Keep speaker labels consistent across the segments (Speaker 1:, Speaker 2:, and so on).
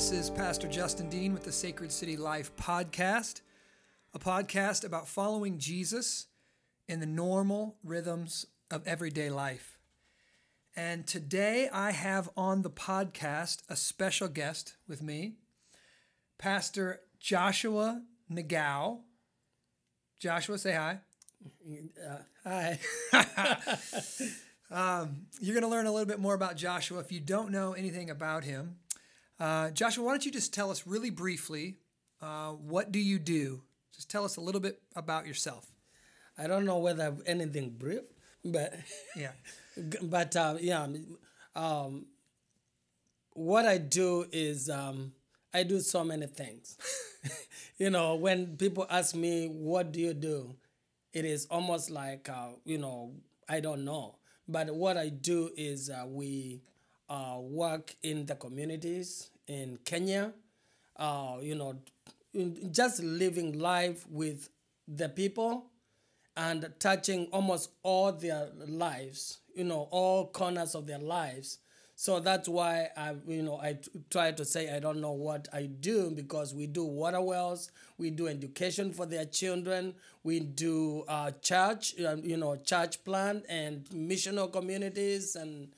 Speaker 1: This is Pastor Justin Dean with the Sacred City Life podcast, a podcast about following Jesus in the normal rhythms of everyday life. And today I have on the podcast a special guest with me, Pastor Joshua Nagao. Joshua, say hi.
Speaker 2: Hi.
Speaker 1: Um, you're going to learn a little bit more about Joshua if you don't know anything about him. Uh, Joshua, why don't you just tell us really briefly uh, what do you do? Just tell us a little bit about yourself.
Speaker 2: I don't know whether anything brief, but
Speaker 1: Yeah.
Speaker 2: but uh, yeah, um, what I do is um, I do so many things. you know, when people ask me, "What do you do?" It is almost like uh, you know I don't know. But what I do is uh, we uh, work in the communities in Kenya. Uh, you know, just living life with the people and touching almost all their lives, you know, all corners of their lives. So that's why I, you know, I try to say I don't know what I do because we do water wells, we do education for their children, we do uh, church, uh, you know, church plant and missional communities and,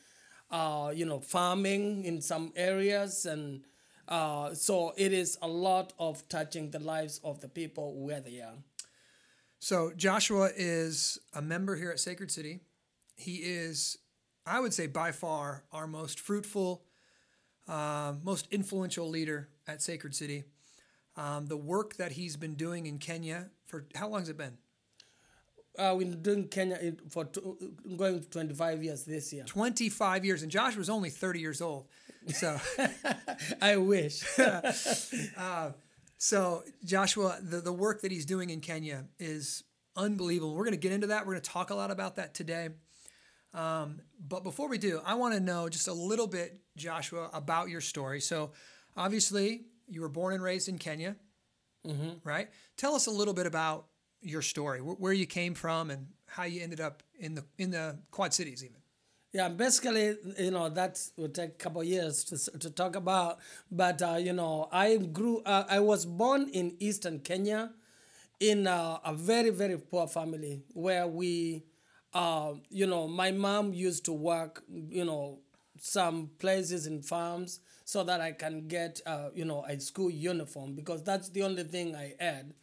Speaker 2: uh, you know, farming in some areas and. Uh, so it is a lot of touching the lives of the people where they are.
Speaker 1: So, Joshua is a member here at Sacred City. He is, I would say, by far our most fruitful, uh, most influential leader at Sacred City. Um, the work that he's been doing in Kenya for how long has it been?
Speaker 2: Uh, we've been doing Kenya for two, going 25 years this year.
Speaker 1: 25 years, and Joshua's only 30 years old. So,
Speaker 2: I wish.
Speaker 1: so Joshua, the, the work that he's doing in Kenya is unbelievable. We're going to get into that. We're going to talk a lot about that today. Um, but before we do, I want to know just a little bit, Joshua, about your story. So, obviously, you were born and raised in Kenya, right? Tell us a little bit about your story, wh- where you came from, and how you ended up in the in the Quad Cities, even.
Speaker 2: yeah, basically, you know, that will take a couple years to, to talk about. But, uh, you know, I grew, uh, I was born in Eastern Kenya in uh, a very, very poor family where we, uh, you know, my mom used to work, you know, some places in farms so that I can get, uh, you know, a school uniform because that's the only thing I had.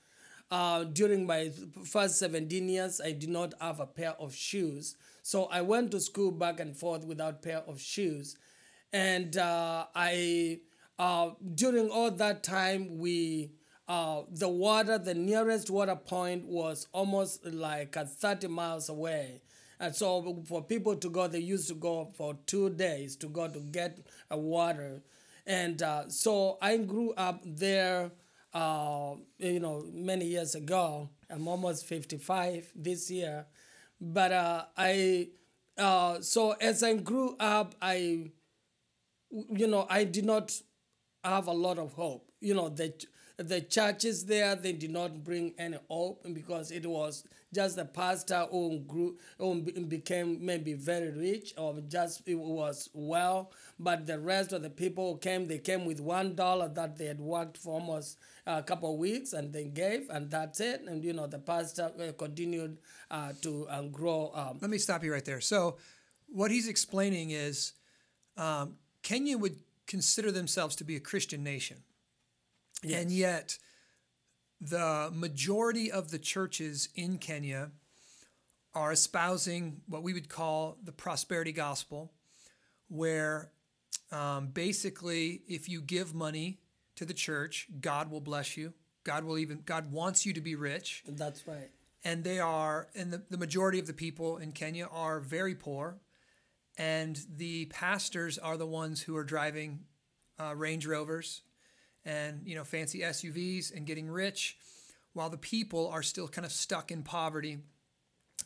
Speaker 2: Uh, during my first 17 years, I did not have a pair of shoes. So I went to school back and forth without pair of shoes. And uh, I, uh, during all that time, we, uh, the water, the nearest water point was almost like uh, 30 miles away. And so for people to go, they used to go for two days to go to get uh, water. And uh, so I grew up there, uh, you know, many years ago. I'm almost 55 this year. But uh, I, uh, so as I grew up, I, you know, I did not have a lot of hope. You know, the the churches there they did not bring any hope because it was just the pastor who grew who became maybe very rich or just it was well, but the rest of the people who came they came with one dollar that they had worked for almost a couple of weeks and they gave and that's it. And you know the pastor uh, continued uh, to um, grow. Um,
Speaker 1: Let me stop you right there. So, what he's explaining is um, Kenya would consider themselves to be a Christian nation. And yet, the majority of the churches in Kenya are espousing what we would call the prosperity gospel, where um, basically, if you give money to the church, God will bless you. God will even, God wants you to be rich
Speaker 2: that's right.
Speaker 1: and they are and the, the majority of the people in kenya are very poor and the pastors are the ones who are driving uh, range rovers and you know fancy suvs and getting rich while the people are still kind of stuck in poverty.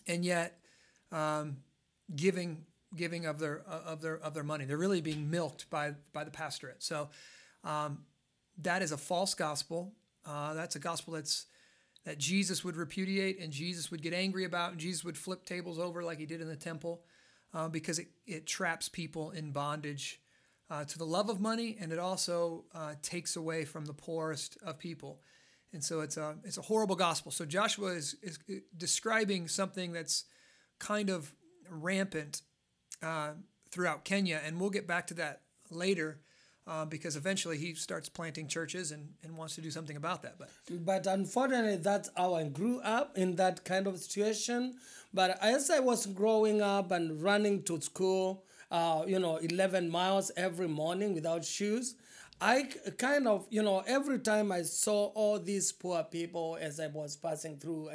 Speaker 1: And yet um, giving giving of their of their of their money. They're really being milked by by the pastorate so um, that is a false gospel. Uh, that's a gospel that's that Jesus would repudiate and Jesus would get angry about, and Jesus would flip tables over like he did in the temple uh, because it, it traps people in bondage uh, to the love of money, and it also uh, takes away from the poorest of people. And so it's a it's a horrible gospel. So Joshua is is describing something that's kind of rampant uh, throughout Kenya, and we'll get back to that later. Uh, because eventually he starts planting churches and, and wants to do something about that. But
Speaker 2: but unfortunately, that's how I grew up in that kind of situation. But as I was growing up and running to school, uh, you know, 11 miles every morning without shoes, I kind of, you know, every time I saw all these poor people as I was passing through,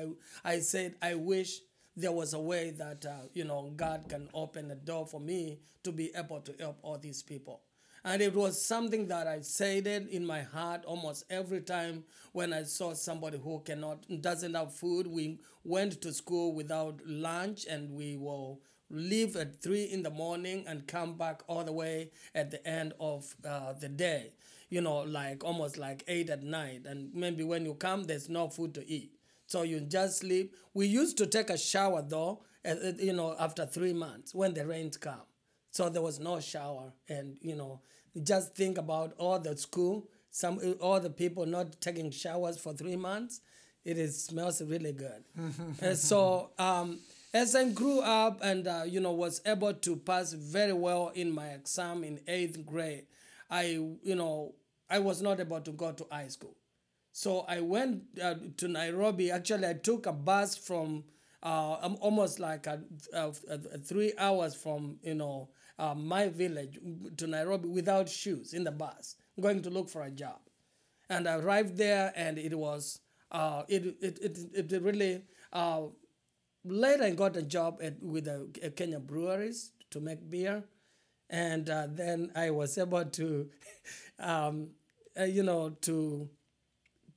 Speaker 2: I, I said, I wish there was a way that, uh, you know, God can open a door for me to be able to help all these people. And it was something that I said it in my heart almost every time when I saw somebody who cannot, doesn't have food. We went to school without lunch and we will leave at three in the morning and come back all the way at the end of uh, the day. You know, like almost like eight at night. And maybe when you come, there's no food to eat. So you just sleep. We used to take a shower though, you know, after three months when the rains come. So there was no shower. And, you know, just think about all the school, some all the people not taking showers for three months. It is, smells really good. and so um, as I grew up and uh, you know was able to pass very well in my exam in eighth grade, I you know I was not able to go to high school, so I went uh, to Nairobi. Actually, I took a bus from uh, almost like a, a, a three hours from you know uh, my village to Nairobi without shoes in the bus, going to look for a job, and I arrived there and it was uh, it, it, it, it really uh, later I got a job at with the Kenya breweries to make beer, and uh, then I was able to, um, uh, you know, to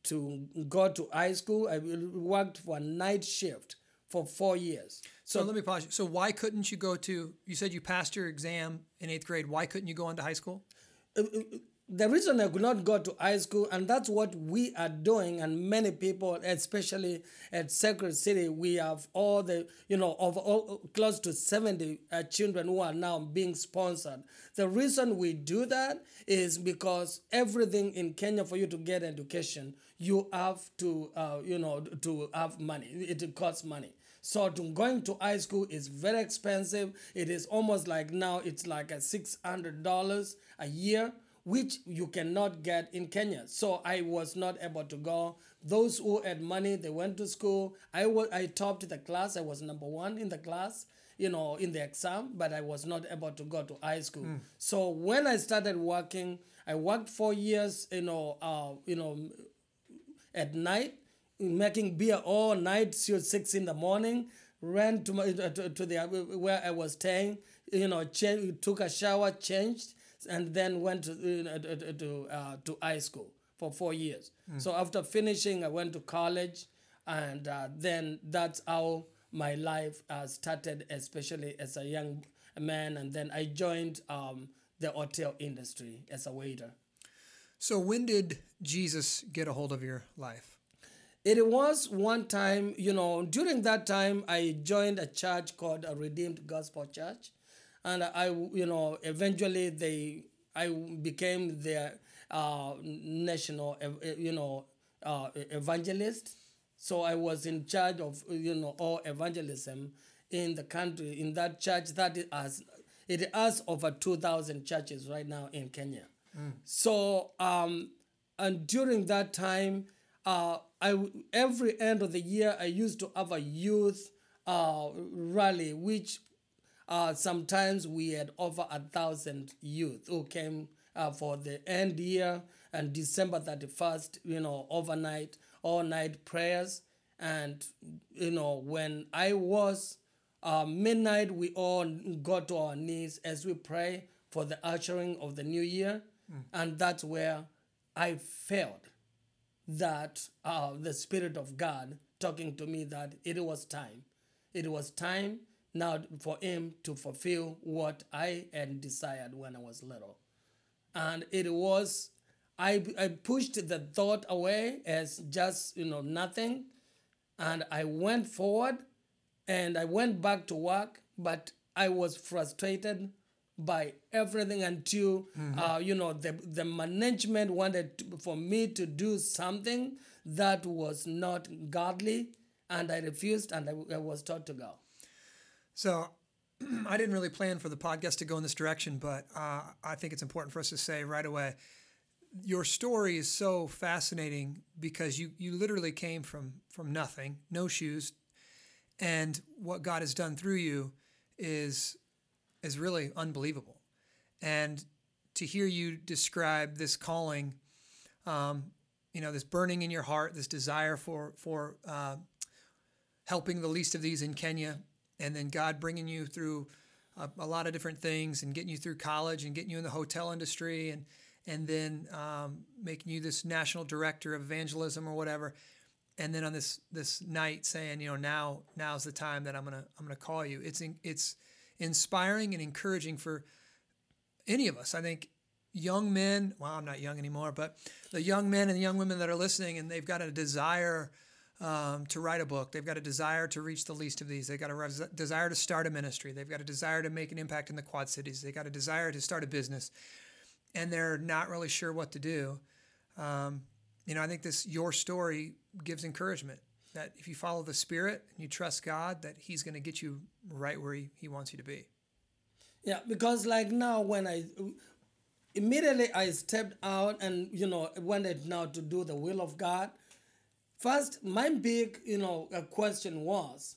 Speaker 2: to go to high school. I worked for a night shift for four years.
Speaker 1: So, so let me pause. You. So why couldn't you go to? You said you passed your exam in eighth grade. Why couldn't you go on to high school?
Speaker 2: The reason I could not go to high school, and that's what we are doing, and many people, especially at Sacred City, we have all the, you know, of all, close to 70 uh, children who are now being sponsored. The reason we do that is because everything in Kenya for you to get education, you have to, uh, you know, to have money. It costs money. So to going to high school is very expensive. It is almost like now it's like a $600 a year which you cannot get in Kenya. So I was not able to go. Those who had money, they went to school. I was I topped the class. I was number one in the class, you know, in the exam, but I was not able to go to high school. Mm. So when I started working, I worked four years, you know, uh, you know, at night, making beer all night till six in the morning. Ran to my to, to the where I was staying, you know, change, took a shower, changed, and then went to uh, to uh, to high school for four years. Mm. So after finishing, I went to college, and uh, then that's how my life uh, started, especially as a young man. And then I joined um, the hotel industry as a waiter.
Speaker 1: So when did Jesus get a hold of your life?
Speaker 2: It was one time, you know, during that time, I joined a church called a Redeemed Gospel Church and I, you know, eventually they, I became their uh, national, you know, uh, evangelist. So I was in charge of, you know, all evangelism in the country in that church that it has, it has over two thousand churches right now in Kenya. Mm. So um, and during that time, uh, I every end of the year I used to have a youth uh, rally, which uh, sometimes we had over a thousand youth who came uh, for the end year and December 31st, you know, overnight, all night prayers. And, you know, when I was uh, midnight, we all got to our knees as we pray for the ushering of the new year. Mm. And that's where I felt that uh, the Spirit of God talking to me that it was time. It was time now for him to fulfill what I had desired when I was little. And it was, I, I pushed the thought away as just, you know, nothing. And I went forward and I went back to work, but I was frustrated by everything until uh, you know the the management wanted to, for me to do something that was not godly, and I refused, and I, I was taught to go.
Speaker 1: So I didn't really plan for the podcast to go in this direction, but uh, I think it's important for us to say right away your story is so fascinating because you, you literally came from, from nothing, no shoes, and what God has done through you is, is really unbelievable. And to hear you describe this calling, um, you know, this burning in your heart, this desire for, for uh, helping the least of these in Kenya, and then God bringing you through a, a, lot of different things and getting you through college and getting you in the hotel industry and and then um, making you this national director of evangelism or whatever. And then on this this night saying you know now now's the time that I'm gonna I'm gonna call you. It's in, it's inspiring and encouraging for any of us. I think young men well I'm not young anymore but the young men and the young women that are listening and they've got a desire um, to write a book. They've got a desire to reach the least of these. They've got a res- desire to start a ministry. They've got a desire to make an impact in the Quad Cities. They've got a desire to start a business, and they're not really sure what to do. Um, you know, I think this your story gives encouragement that if you follow the Spirit and you trust God, that He's going to get you right where he, he wants you to be.
Speaker 2: Yeah, because like now when I immediately I stepped out and you know wanted now to do the will of God First, my big, you know, uh, question was,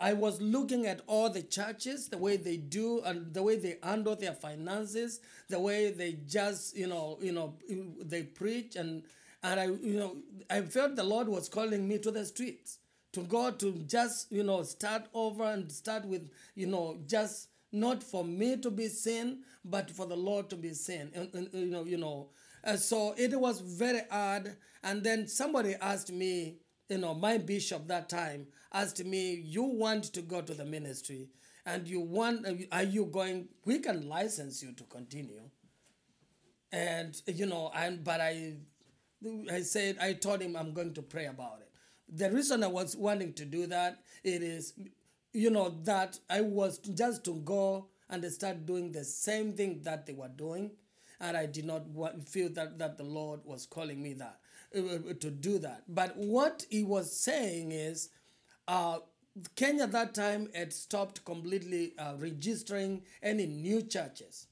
Speaker 2: I was looking at all the churches, the way they do, and the way they handle their finances, the way they just, you know, you know, they preach, and and I, you know, I felt the Lord was calling me to the streets, to go to just, you know, start over and start with, you know, just not for me to be seen, but for the Lord to be seen, and, you know, you know, so it was very hard. And then somebody asked me, you know, my bishop that time asked me, You want to go to the ministry and you want, are you going, we can license you to continue. And, you know, and, but I, I said, I told him I'm going to pray about it. The reason I was wanting to do that, it is, you know, that I was just to go and start doing the same thing that they were doing and I did not feel that, that the Lord was calling me that uh, to do that. But what he was saying is, uh, Kenya that time had stopped completely uh, registering any new churches,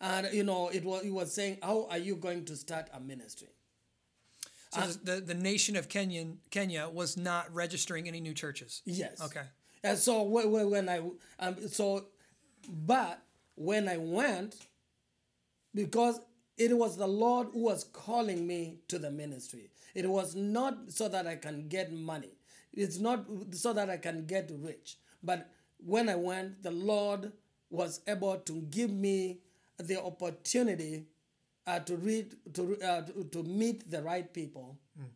Speaker 2: and you know it was he was saying, how are you going to start a ministry?
Speaker 1: So the the nation of Kenya Kenya was not registering any new churches.
Speaker 2: Yes.
Speaker 1: Okay.
Speaker 2: And so when, when I um, so, but when I went, because it was the Lord who was calling me to the ministry. It was not so that I can get money. It's not so that I can get rich. But when I went, the Lord was able to give me the opportunity uh, to read to, uh, to, meet the right people. Mm.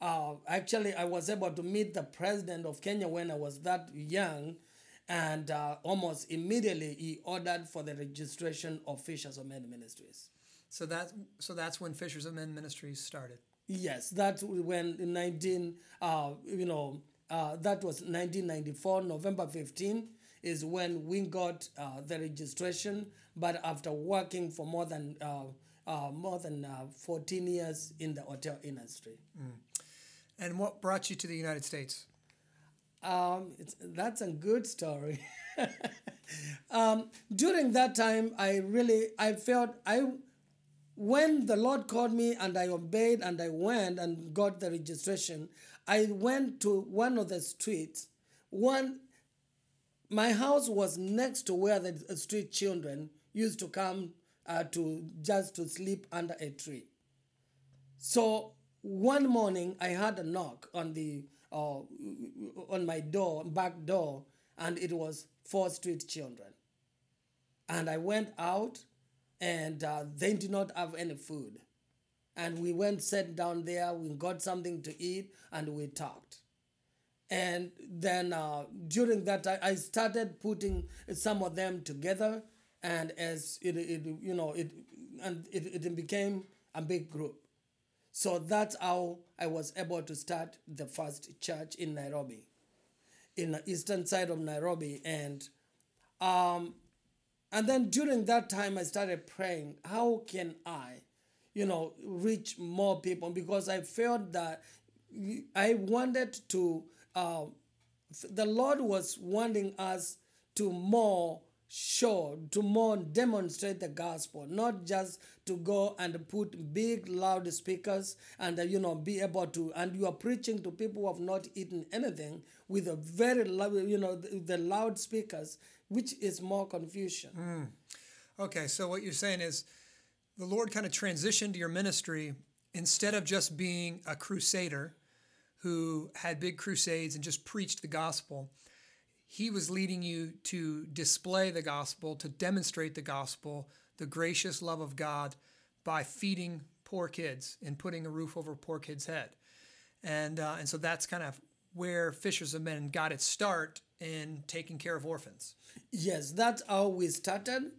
Speaker 2: Uh, actually, I was able to meet the president of Kenya when I was that young, and uh, almost immediately he ordered for the registration of Fishers of Men Ministries.
Speaker 1: So that so that's when Fishers of Men Ministries started.
Speaker 2: Yes, that's when in nineteen uh, you know uh, that was nineteen ninety four November fifteen is when we got uh, the registration. But after working for more than uh, uh, more than uh, fourteen years in the hotel industry.
Speaker 1: Mm. And what brought you to the United States?
Speaker 2: Um, that's a good story. um, during that time, I really I felt I when the Lord called me and I obeyed and I went and got the registration. I went to one of the streets. One, my house was next to where the street children used to come uh, to just to sleep under a tree. So one morning I had a knock on the uh, on my door, back door, and it was four street children. And I went out, and uh, they did not have any food. And we went, sat down there, we got something to eat, and we talked. And then uh, during that, I, I started putting some of them together, and as it, it you know, it and it, it became a big group. So that's how I was able to start the first church in Nairobi, in the eastern side of Nairobi. And um, and then during that time, I started praying, how can I, you know, reach more people? Because I felt that I wanted to, uh, the Lord was wanting us to more show, to more demonstrate the gospel, not just to go and put big loud speakers and uh, you know be able to and you are preaching to people who have not eaten anything with a very loud you know the, the loudspeakers which is more confusion
Speaker 1: Okay, so what you're saying is the Lord kind of transitioned your ministry instead of just being a crusader who had big crusades and just preached the gospel. He was leading you to display the gospel, to demonstrate the gospel, the gracious love of God by feeding poor kids and putting a roof over poor kid's head. And, uh, and so that's kind of where Fishers of Men got its start in taking care of orphans.
Speaker 2: Yes, that's how we started.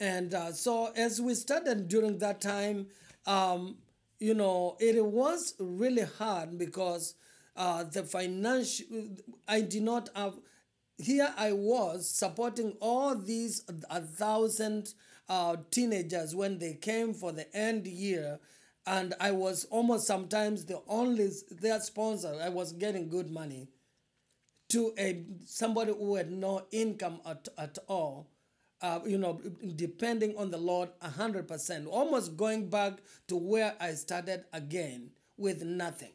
Speaker 2: And uh, so, as we started during that time, um, you know, it was really hard because uh, the financial, I did not have, here I was supporting all these a thousand uh, teenagers when they came for the end year. And I was almost sometimes the only, their sponsor. I was getting good money to a somebody who had no income at, at all uh, you know depending on the lord 100% almost going back to where i started again with nothing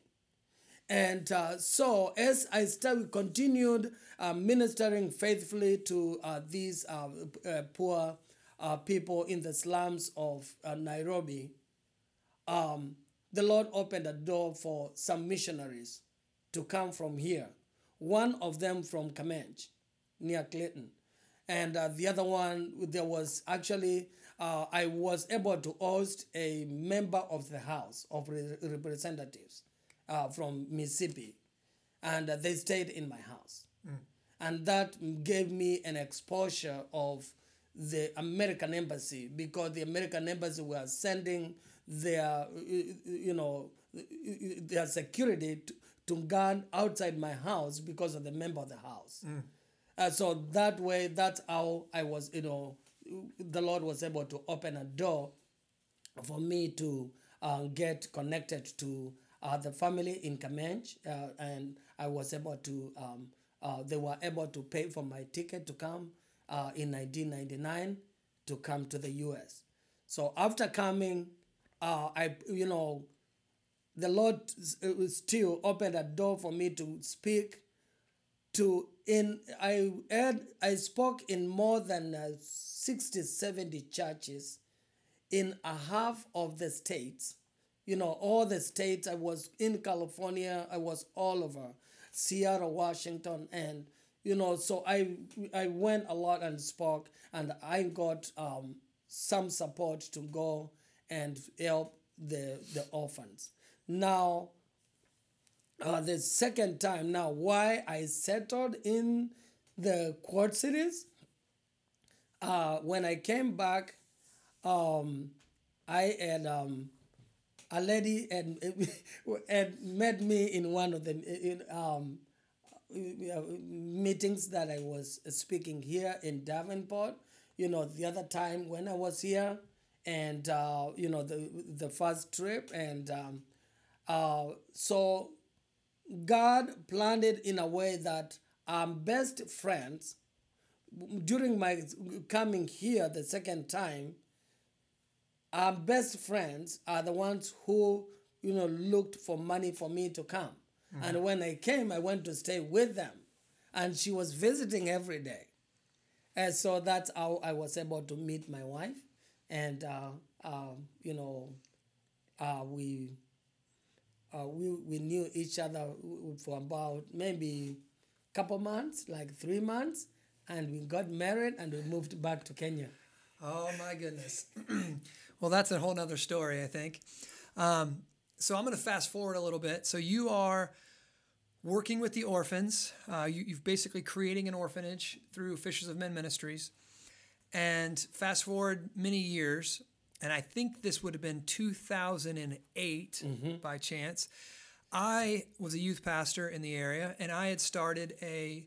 Speaker 2: and uh, so as i started continued uh, ministering faithfully to uh, these uh, uh, poor uh, people in the slums of nairobi um, the lord opened a door for some missionaries to come from here one of them from Camanche, near Clinton. And the other one, there was actually, I was able to host a member of the House of Re- Representatives uh, from Mississippi. And uh, they stayed in my house. And that gave me an exposure of the American embassy because the American embassy were sending their, you know, their security to, to guard outside my house because of the member of the house. Uh, so that way, that's how I was, you know, the Lord was able to open a door for me to uh, get connected to uh, the family in Camanche, uh, and I was able to. Um, uh, they were able to pay for my ticket to come uh, in 1999 to come to the U.S. So after coming, uh, I you know, the Lord uh, still opened a door for me to speak to in I had I spoke in more than uh, 60 70 churches in a half of the states you know all the states. I was in California. I was all over Seattle Washington and you know so I I went a lot and spoke and I got um, some support to go and help the the orphans. Now uh, the second time now why i settled in the quad cities uh, when i came back um, i had um, a lady had, had met me in one of the in, um, meetings that i was speaking here in davenport you know the other time when i was here and uh, you know the the first trip and um, uh, so God planned it in a way that I'm best friends. During my coming here the second time, our best friends are the ones who, you know, looked for money for me to come. And when I came, I went to stay with them. And she was visiting every day. And so that's how I was able to meet my wife. And, uh, uh, you know, uh, we uh, we, we knew each other for about maybe a couple months, like three months, and we got married and we moved back to Kenya.
Speaker 1: Oh my goodness. well, that's a whole nother story, I think. Um, so I'm going to fast forward a little bit. So you are working with the orphans. Uh, you, you've basically creating an orphanage through Fishers of Men Ministries. And fast forward many years, and I think this would have been 2008 by chance. I was a youth pastor in the area, and I had started a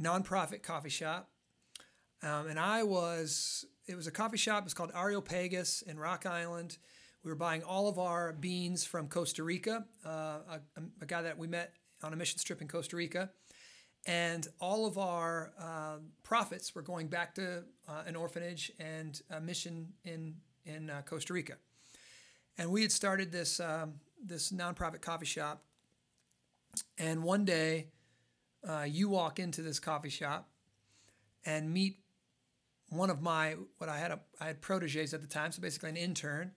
Speaker 1: nonprofit coffee shop um, and I was it was a coffee shop. It's called Areopagus in Rock Island. We were buying all of our beans from Costa Rica, uh, a, a, guy that we met on a mission trip in Costa Rica. And all of our uh, profits were going back to uh, an orphanage and a mission in, in uh, Costa Rica. And we had started this, um, this nonprofit coffee shop. And one day, uh, you walk into this coffee shop and meet one of my what I had a I had proteges at the time, so basically an intern.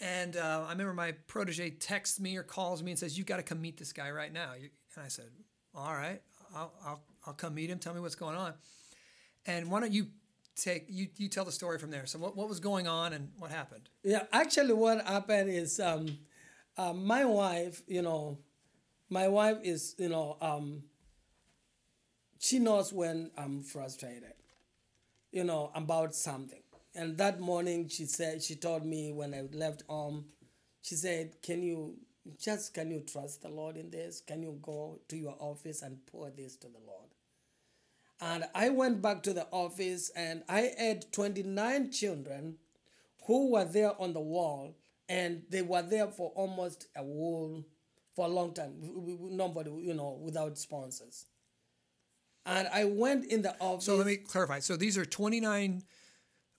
Speaker 1: And uh, I remember my protege texts me or calls me and says, "You've got to come meet this guy right now." And I said, "All right, I'll, I'll, I'll come meet him. Tell me what's going on." And why don't you take you you tell the story from there? So what, what was going on and what happened?
Speaker 2: Yeah, actually, what happened is um, uh, my wife. You know, my wife is you know um, she knows when I'm frustrated you know, about something. And that morning, she said, she told me when I left home, she said, "Can you just can you trust the Lord in this? Can you go to your office and pour this to the Lord?" And I went back to the office and I had 29 children who were there on the wall and they were there for almost a whole for a long time nobody you know without sponsors and I went in the office.
Speaker 1: So let me clarify. So these are 29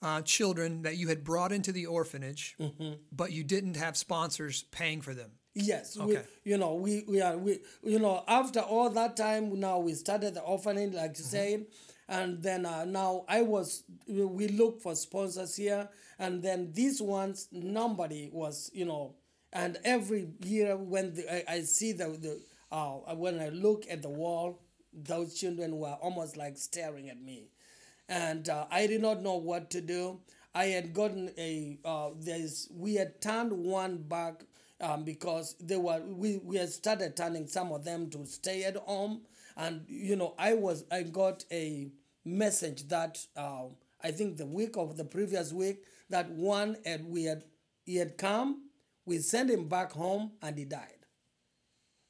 Speaker 1: uh, children that you had brought into the orphanage, mm-hmm. but you didn't have sponsors paying for them.
Speaker 2: Yes, okay. we, you know, we, we are we you know after all that time now we started the orphanage like you mm-hmm. said, and then uh, now I was we look for sponsors here, and then these ones nobody was you know, and every year when the, I, I see the the uh, when I look at the wall those children were almost like staring at me. And uh, I did not know what to do. I had gotten a, uh, there's, we had turned one back um, because they were, we, we had started turning some of them to stay at home. And, you know, I was, I got a message that uh, I think the week of the previous week that one had, we had, he had come, we sent him back home and he died.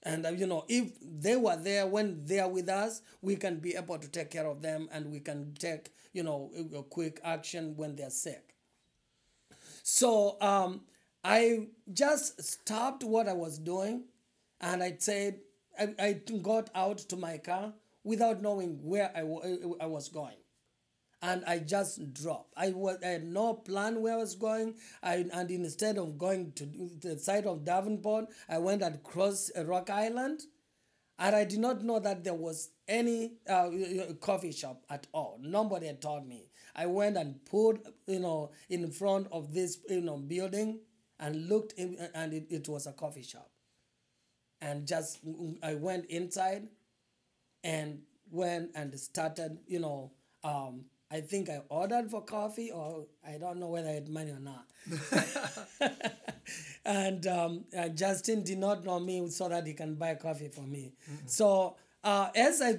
Speaker 2: And, uh, you know, if they were there when they are with us, we can be able to take care of them and we can take, you know, a, quick action when they're sick. So um, I just stopped what I was doing and I said, I, I got out to my car without knowing where I, I was going and I just dropped. I was I had no plan where I was going. I and instead of going to the side of Davenport, I went across Rock Island, and I did not know that there was any uh, coffee shop at all. Nobody had told me. I went and put you know in front of this you know building and looked in, and it, it was a coffee shop. And just I went inside, and went and started you know um, I think I ordered for coffee, or I don't know whether I had money or not. and um, uh, Justin did not know me so that he can buy coffee for me. Mm-hmm. So uh, as I,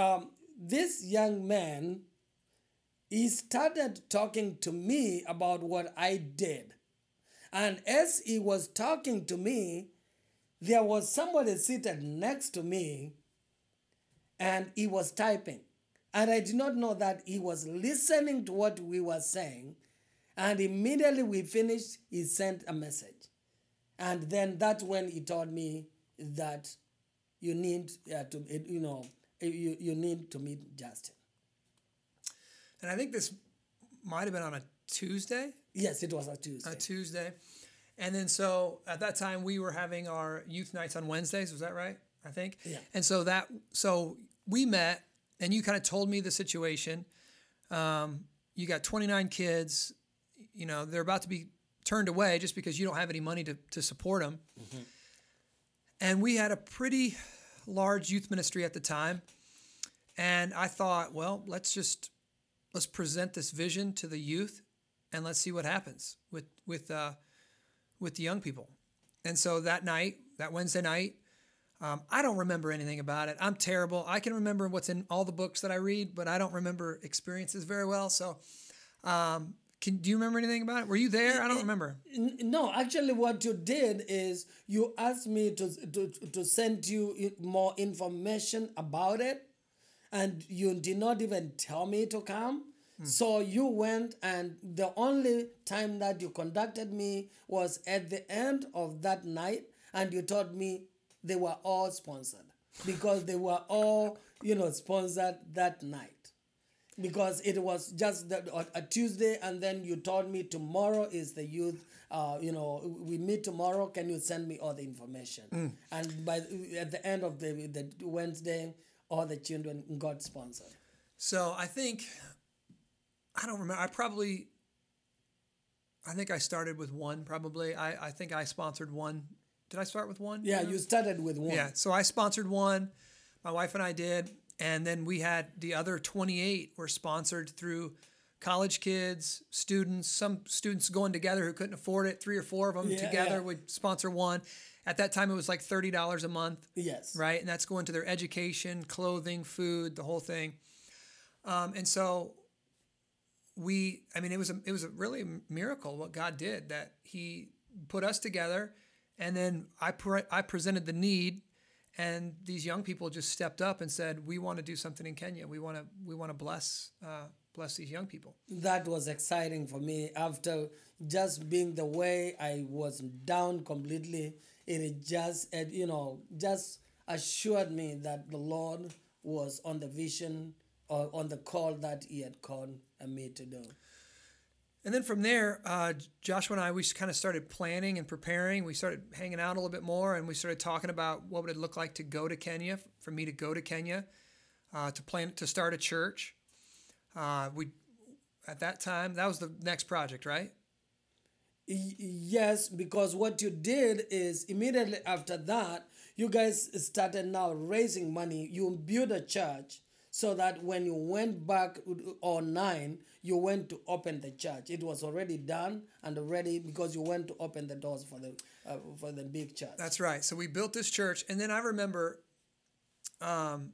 Speaker 2: um, this young man, he started talking to me about what I did. And as he was talking to me, there was somebody seated next to me and he was typing. And I did not know that he was listening to what we were saying. And immediately we finished, he sent a message. And then that's when he told me that you need uh, to, you know, you, you need to meet Justin.
Speaker 1: And I think this might have been on a Tuesday.
Speaker 2: Yes, it was a Tuesday.
Speaker 1: A Tuesday. And then so at that time we were having our youth nights on Wednesdays, was that right? I think.
Speaker 2: Yeah.
Speaker 1: And so that so we met and you kind of told me the situation. Um, you got 29 kids. You know they're about to be turned away just because you don't have any money to, to support them. Mm-hmm. And we had a pretty large youth ministry at the time. And I thought, well, let's just let's present this vision to the youth and let's see what happens with with uh, with the young people. And so that night, that Wednesday night, um, I don't remember anything about it. I'm terrible. I can remember what's in all the books that I read, but I don't remember experiences very well. So, um, can do you remember anything about it? Were you there? I don't remember.
Speaker 2: No, actually, what you did is you asked me to to, to send you more information about it, and you did not even tell me to come. So you went, and the only time that you conducted me was at the end of that night, and you told me they were all sponsored because they were all, you know, sponsored that night. Because it was just that, a Tuesday, and then you told me tomorrow is the youth. Uh, you know, we meet tomorrow. Can you send me all the information? And by at the end of the the Wednesday, all the children got sponsored.
Speaker 1: So I think I don't remember. I probably I think I started with one. Probably I I think I sponsored one. Did I start with one?
Speaker 2: Yeah, you started with one.
Speaker 1: Yeah. So I sponsored one. My wife and I did, and then we had the other 28 were sponsored through college kids, students. Some students going together who couldn't afford it. Three or four of them
Speaker 2: Yeah,
Speaker 1: together
Speaker 2: yeah.
Speaker 1: would sponsor one. At that time, it was like thirty dollars a month
Speaker 2: Yes.
Speaker 1: right? And that's going to their education, clothing, food, the whole thing. Um, and so we, I mean, it was a, it was a really a miracle what God did that He put us together, and then I pre- I presented the need, and these young people just stepped up and said, "We want to do something in Kenya. We want to we want to bless uh, bless these young people."
Speaker 2: That was exciting for me after just being the way I was down completely. It just, it, you know, just assured me that the Lord was on the vision or on the call that He had called me to do.
Speaker 1: And then from there, uh, Joshua and I, we kind of started planning and preparing. We started hanging out a little bit more, and we started talking about what would it look like to go to Kenya, for me to go to Kenya, uh, to plan to start a church. Uh, we at that time that was the next project, right?
Speaker 2: Yes, because what you did is immediately after that, you guys started now raising money. You build a church so that when you went back on nine, you went to open the church. It was already done and ready because you went to open the doors for the uh, for the big church.
Speaker 1: That's right. So we built this church, and then I remember, um,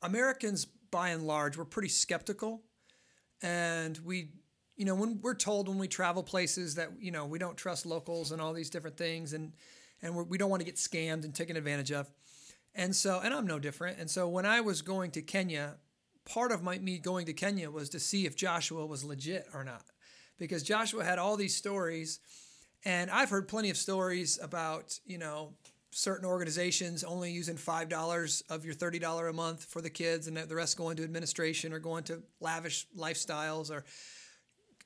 Speaker 1: Americans by and large were pretty skeptical, and we, you know, when we're told when we travel places that you know we don't trust locals and all these different things, and and we're, we don't want to get scammed and taken advantage of, and so and I'm no different. And so when I was going to Kenya, part of my me going to Kenya was to see if Joshua was legit or not, because Joshua had all these stories. And I've heard plenty of stories about, you know, certain organizations only using $5 of your $30 a month for the kids and the rest going to administration or going to lavish lifestyles or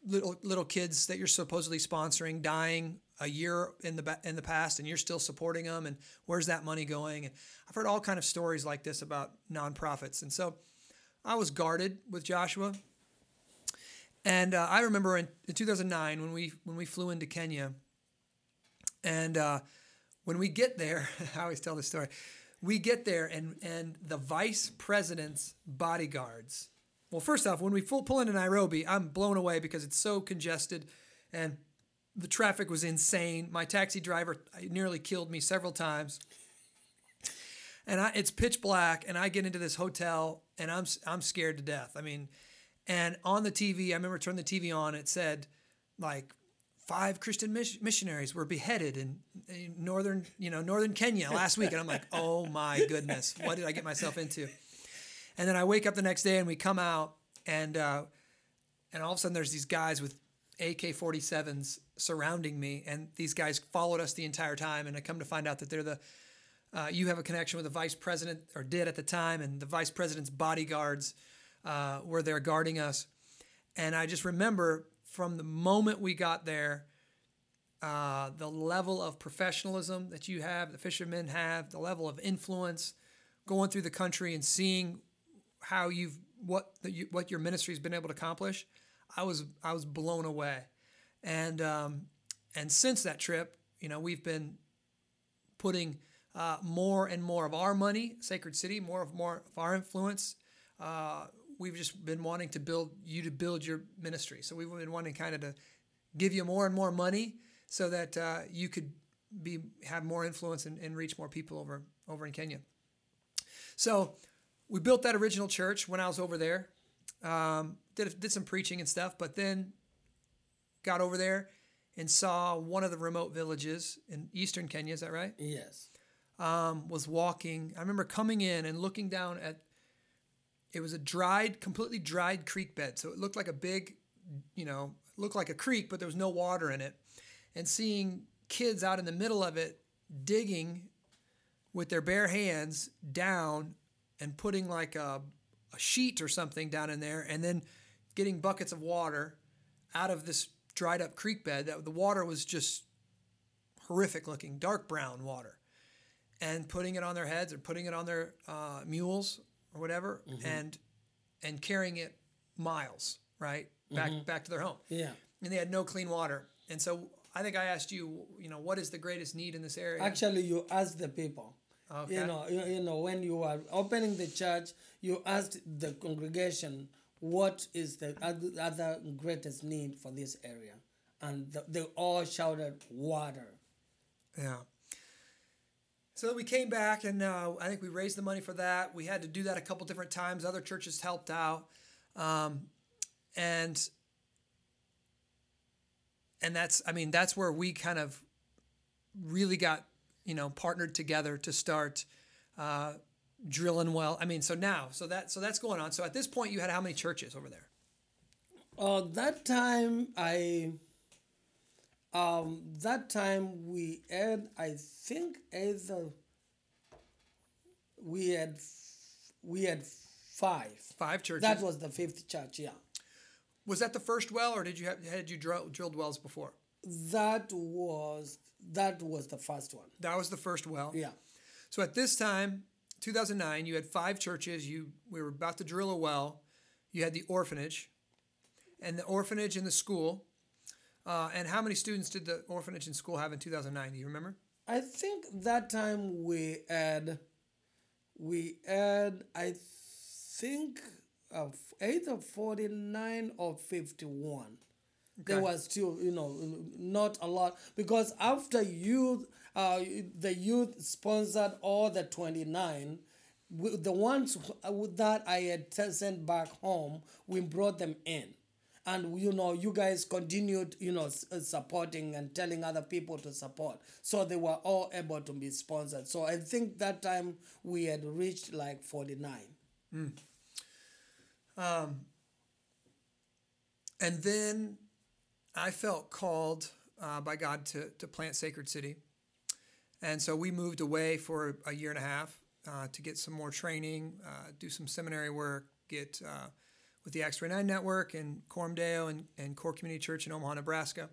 Speaker 1: little little kids that you're supposedly sponsoring dying a year in the in the past and you're still supporting them and where's that money going and I've heard all kind of stories like this about nonprofits and so I was guarded with Joshua and uh, I remember in, in 2009 when we when we flew into Kenya, and uh, when we get there, I always tell this story. We get there and and the vice president's bodyguards. Well, first off, when we full, pull into Nairobi, I'm blown away because it's so congested, and the traffic was insane. My taxi driver nearly killed me several times. And I, it's pitch black, and I get into this hotel, and I'm I'm scared to death. I mean, and on the TV, I remember turning the TV on. It said, like, five Christian mis- missionaries were beheaded in, in northern, you know, northern Kenya last week, and I'm like, oh my goodness, what did I get myself into? And then I wake up the next day, and we come out, and uh, and all of a sudden there's these guys with AK-47s surrounding me, and these guys followed us the entire time. And I come to find out that they're the uh, you have a connection with the vice president, or did at the time, and the vice president's bodyguards uh, were there guarding us. And I just remember from the moment we got there, uh, the level of professionalism that you have, the fishermen have, the level of influence, going through the country and seeing how you've what the, what your ministry has been able to accomplish. I was I was blown away, and um, and since that trip, you know, we've been putting uh, more and more of our money, Sacred City, more of more of our influence. Uh, we've just been wanting to build you to build your ministry. So we've been wanting kind of to give you more and more money so that uh, you could be have more influence and, and reach more people over over in Kenya. So we built that original church when I was over there. Um, did did some preaching and stuff, but then got over there and saw one of the remote villages in eastern Kenya. Is that right?
Speaker 2: Yes.
Speaker 1: um, was walking. I remember coming in and looking down at it was a dried, completely dried creek bed. So it looked like a big, you know, looked like a creek, but there was no water in it. And seeing kids out in the middle of it digging with their bare hands down and putting like a, a sheet or something down in there and then getting buckets of water out of this dried up creek bed that the water was just horrific looking dark brown water and putting it on their heads or putting it on their uh, mules or whatever and and carrying it miles right back back to their home
Speaker 2: Yeah.
Speaker 1: and they had no clean water and so i think i asked you you know what is the greatest need in this area
Speaker 2: Actually, you asked the people.
Speaker 1: Okay.
Speaker 2: You know, you, you know, when you are opening the church, you asked the congregation what is the other greatest need for this area, and th- they all shouted water.
Speaker 1: Yeah. So we came back, and uh, I think we raised the money for that. We had to do that a couple different times. Other churches helped out, um, and and that's I mean that's where we kind of really got you know partnered together to start uh, drilling well. I mean, so now so that so that's going on. So at this point, you had how many churches over there?
Speaker 2: Uh, that time I, um, that time we had I think either we had we had five.
Speaker 1: Five churches.
Speaker 2: That was the fifth church. Yeah.
Speaker 1: was that the first well, or did you have had you drill, drilled wells before?
Speaker 2: That was that was the first one.
Speaker 1: That was the first well.
Speaker 2: Yeah.
Speaker 1: So at this time, 2009, you had five churches. You we were about to drill a well. You had the orphanage, and the orphanage and the school. Uh, and how many students did the orphanage and school have in 2009? Do you remember?
Speaker 2: I think that time we had we had I think of either forty nine or fifty one. There was still, you know, not a lot because after youth, uh, the youth sponsored all the twenty nine. The ones who- that I had sent back home, we brought them in and you know you guys continued you know uh, supporting and telling other people to support so they were all able to be sponsored so i think that time we had reached like 49 Um.
Speaker 1: And then I felt called uh, by God to, to plant Sacred City. And so we moved away for a year and a half uh, to get some more training, uh, do some seminary work, get uh, with the Acts 29 Network and Coram Deo and, and Core Community Church in Omaha, Nebraska.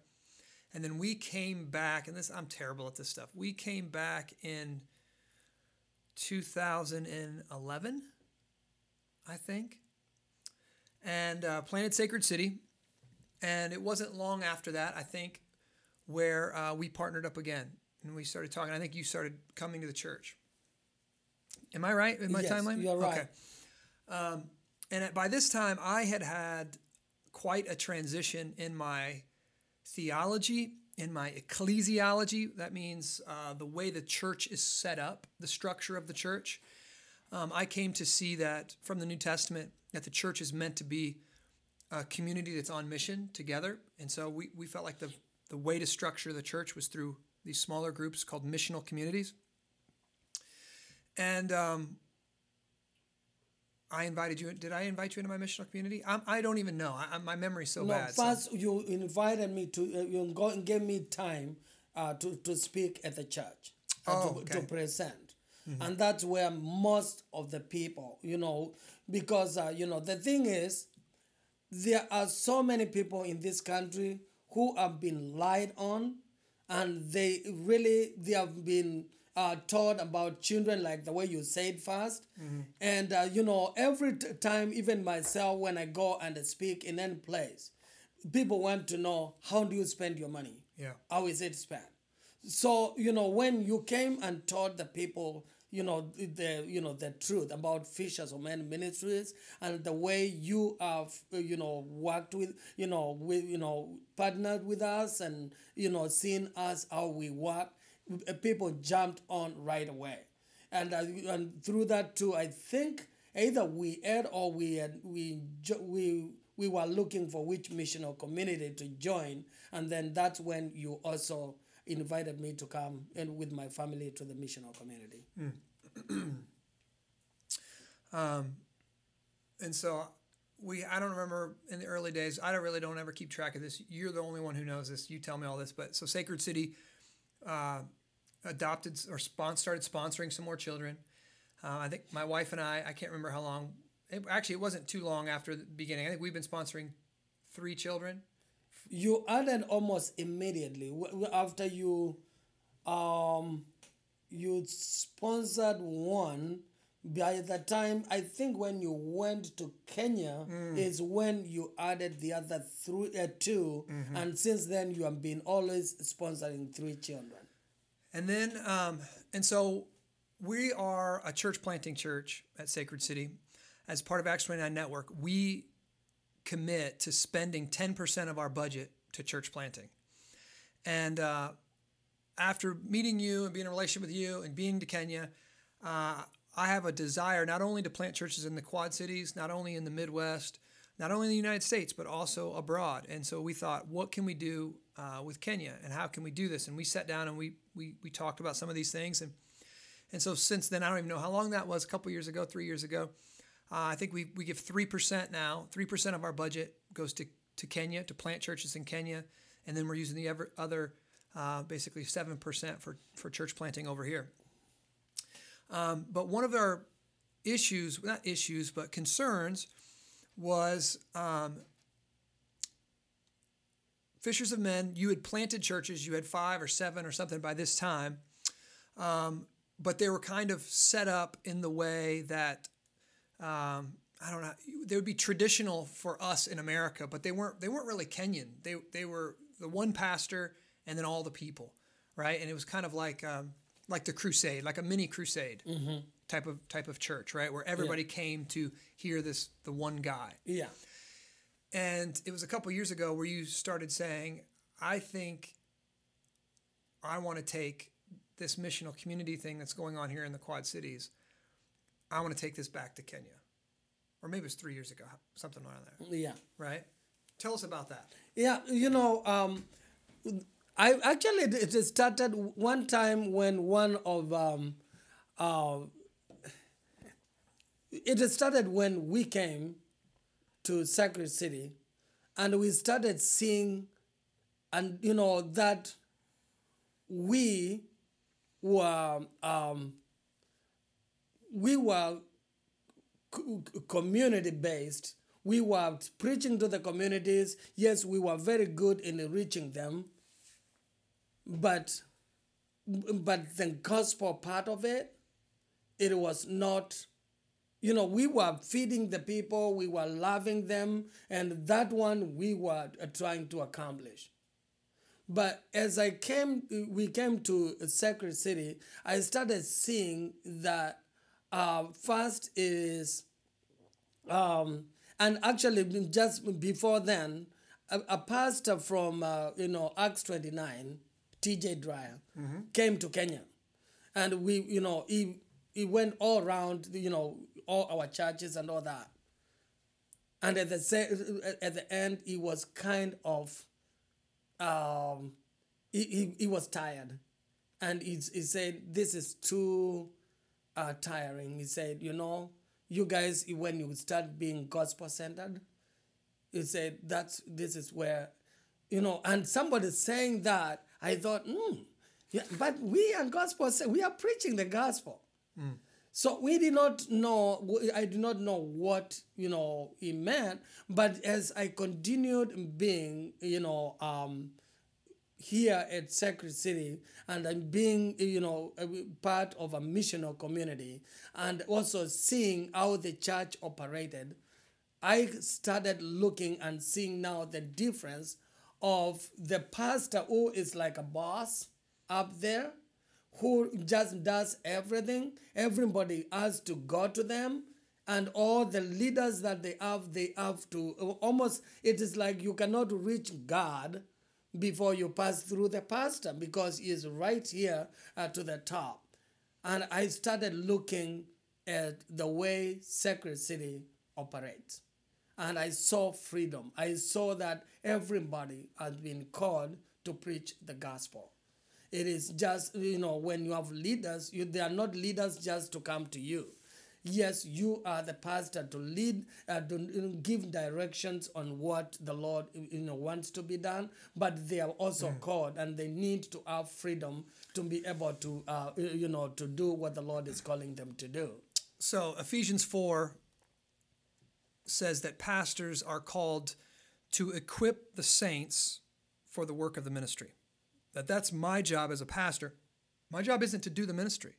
Speaker 1: And then we came back, and this I'm terrible at this stuff. We came back in 2011, I think, and uh, planted Sacred City. And it wasn't long after that, I think, where uh, we partnered up again and we started talking. I think you started coming to the church. Am I right in my
Speaker 2: Yes,
Speaker 1: timeline?
Speaker 2: you're right.
Speaker 1: Okay. Um, and at- by this time, I had had quite a transition in my theology, in my ecclesiology. That means uh, the way the church is set up, the structure of the church. Um, I came to see that from the New Testament that the church is meant to be a community that's on mission together. And so we, we felt like the, the way to structure the church was through these smaller groups called missional communities. And um, I invited you. Did I invite you into my missional community? I'm, I don't even know. I, I, my memory's so
Speaker 2: no
Speaker 1: bad. so-
Speaker 2: first you invited me to uh, you go and gave me time uh, to, to speak at the church uh,
Speaker 1: Oh,
Speaker 2: to,
Speaker 1: okay.
Speaker 2: to present and that's where most of the people you know because uh, you know the thing is there are so many people in this country who have been lied on and they really they have been uh, taught about children like the way you said 1st and uh, you know every t- time even myself when i go and speak in any place people want to know how do you spend your money?
Speaker 1: Yeah.
Speaker 2: how is it spent? So you know when you came and taught the people you know the you know the truth about fishers of men ministries and the way you have you know worked with you know with you know partnered with us and you know seen us how we work uh, people jumped on right away. And uh, and through that too i think either we had or we had we we we were looking for which mission or community to join. And then that's when you also invited me to come and with my family to the mission or community
Speaker 1: and so we I don't remember in the early days. I don't really don't ever keep track of this. You're the only one who knows this. You tell me all this. But so Sacred City uh, adopted or started sponsoring some more children. Uh, I think my wife and I. I can't remember how long. It, actually, it wasn't too long after the beginning. I think we've been sponsoring three children.
Speaker 2: You added almost immediately after you, um, you sponsored one. By the time I think when you went to Kenya is when you added the other three, uh, 2 and since then you have been always sponsoring three children.
Speaker 1: And then, um, and so we are a church planting church at Sacred City. As part of Acts 29 Network, we commit to spending 10% of our budget to church planting. And uh, after meeting you and being in a relationship with you and being to Kenya, uh, I have a desire not only to plant churches in the Quad Cities, not only in the Midwest, not only in the United States, but also abroad. And so we thought, what can we do uh, with Kenya and how can we do this? And we sat down and we, we, we talked about some of these things. And, and so since then, I don't even know how long that was, a couple years ago, three years ago. Uh, I think we, we give 3% now. 3% of our budget goes to, to Kenya, to plant churches in Kenya. And then we're using the ever, other, uh, basically 7% for, for church planting over here. Um, but one of our issues, not issues, but concerns was um, Fishers of Men, you had planted churches, you had five or seven or something by this time, um, but they were kind of set up in the way that um, I don't know. They would be traditional for us in America, but they weren't. They weren't really Kenyan. They they were the one pastor and then all the people, right? And it was kind of like um, like the crusade, like a mini crusade type of type of church, right? Where everybody came to hear this the one guy.
Speaker 2: Yeah.
Speaker 1: And it was a couple years ago where you started saying, I think I want to take this missional community thing that's going on here in the Quad Cities. I want to take this back to Kenya. Or maybe it was three years ago, something around there,
Speaker 2: Yeah.
Speaker 1: right? Tell us about that.
Speaker 2: Yeah, you know, um, I actually it started one time when one of um, uh, it started when we came to Sacred City, and we started seeing, and you know that we were um, we were community based. We were preaching to the communities. Yes, we were very good in reaching them. But but the gospel part of it, it was not you know we were feeding the people we were loving them and that one we were trying to accomplish. But as i came we came to sacred city i started seeing that uh, first is um, and actually just before then a, a pastor from uh, you know acts 29 TJ Dryer mm-hmm. came to Kenya. And we, you know, he, he went all around, you know, all our churches and all that. And at the, at the end, he was kind of, um, he, he, he was tired. And he, he said, This is too uh, tiring. He said, You know, you guys, when you start being gospel centered, he said, That's this is where, you know, and somebody saying that i thought hmm yeah, but we are gospel say we are preaching the gospel so we did not know, I did not know what, you know, he meant. But as I continued being, you know, um, here at Sacred City and I'm being, you know, a part of a missional community and also seeing how the church operated, I started looking and seeing now the difference of the pastor who is like a boss up there who just does everything. Everybody has to go to them. And all the leaders that they have, they have to almost, it is like you cannot reach God before you pass through the pastor because he is right here uh, to the top. And I started looking at the way Sacred City operates. And I saw freedom. I saw that everybody has been called to preach the gospel. It is just, you know, when you have leaders, you, they are not leaders just to come to you. Yes, you are the pastor to lead, uh, to give directions on what the Lord you know wants to be done. But they are also called, and they need to have freedom to be able to, uh, you know, to do what the Lord is calling them to do.
Speaker 1: So Ephesians 4 says that pastors are called to equip the saints for the work of the ministry. That that's my job as a pastor. My job isn't to do the ministry.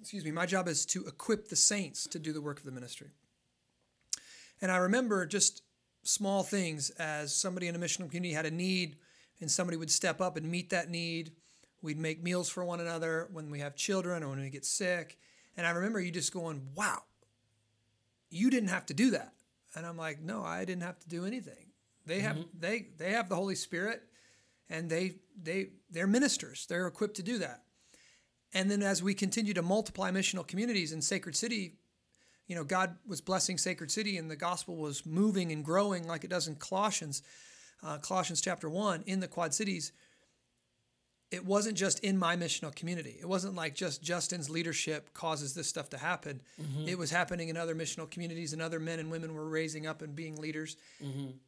Speaker 1: Excuse me, my job is to equip the saints to do the work of the ministry. And I remember just small things as somebody in a missional community had a need and somebody would step up and meet that need. We'd make meals for one another when we have children or when we get sick. And I remember you just going, wow, you didn't have to do that. And I'm like, no, I didn't have to do anything. They have they they have the Holy Spirit and they they they're ministers. They're equipped to do that. And then as we continue to multiply missional communities in Sacred City, you know, God was blessing Sacred City and the gospel was moving and growing like it does in Colossians, uh, Colossians chapter 1 in the Quad Cities. It wasn't just in my missional community. It wasn't like just Justin's leadership causes this stuff to happen. It was happening in other missional communities, and other men and women were raising up and being leaders.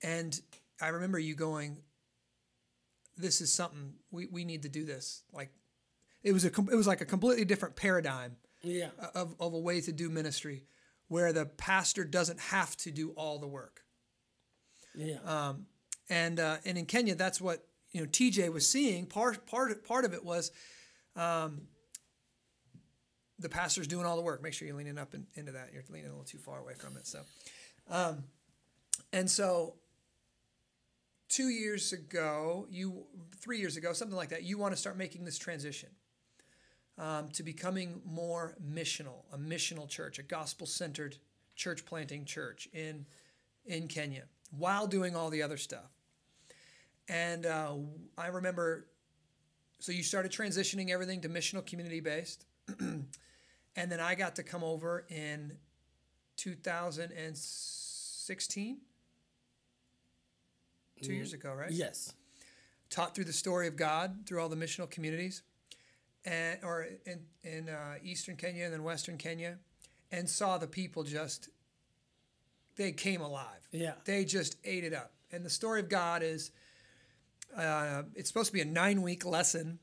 Speaker 1: And I remember you going, "This is something we, we need to do this." Like, it was a it was like a completely different paradigm
Speaker 2: Yeah.
Speaker 1: of, of a way to do ministry where the pastor doesn't have to do all the work.
Speaker 2: Yeah.
Speaker 1: Um, and uh, and in Kenya, that's what you know. TJ was seeing. Part part part of it was um, the pastor's doing all the work. Make sure you're leaning up in, into that. You're leaning a little too far away from it. So, um, and so two years ago, you three years ago, something like that. You want to start making this transition um, to becoming more missional, a missional church, a gospel centered church planting church in in Kenya while doing all the other stuff. And uh, I remember, so you started transitioning everything to missional community based. and then I got to come over in 2016, two years ago, right?
Speaker 2: Yes.
Speaker 1: Taught through the story of God through all the missional communities, and or in in uh, eastern Kenya and then western Kenya, and saw the people just they came alive.
Speaker 2: Yeah.
Speaker 1: They just ate it up. And the story of God is uh, it's supposed to be a nine week lesson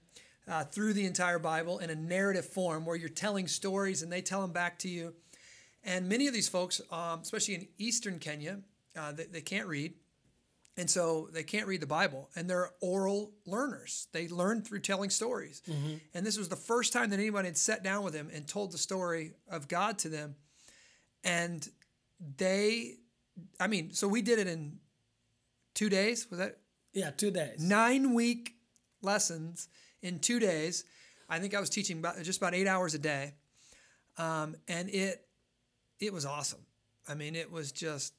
Speaker 1: uh, through the entire Bible in a narrative form where you're telling stories and they tell them back to you. And many of these folks, um, especially in eastern Kenya, uh, they, they can't read. And so they can't read the Bible, and they're oral learners. They learn through telling stories. And this was the first time that anyone had sat down with them and told the story of God to them. And they, I mean, so we did it in two days. Was that
Speaker 2: Yeah. Two days.
Speaker 1: nine week lessons in two days? I think I was teaching about just about eight hours a day, um, and it it was awesome. I mean, it was just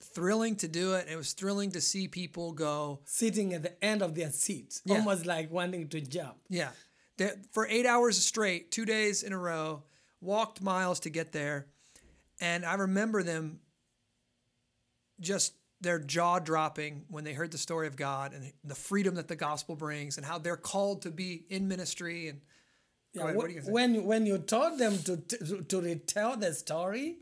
Speaker 1: thrilling to do it. It was thrilling to see people go.
Speaker 2: Sitting at the end of their seats,
Speaker 1: Yeah.
Speaker 2: almost like wanting to jump.
Speaker 1: Yeah. They- For eight hours straight, two days in a row, walked miles to get there. And I remember them just their jaw dropping when they heard the story of God and the freedom that the gospel brings and how they're called to be in ministry. And
Speaker 2: Yeah,
Speaker 1: ahead,
Speaker 2: wh-
Speaker 1: what gonna
Speaker 2: when when you told them to, to to retell the story,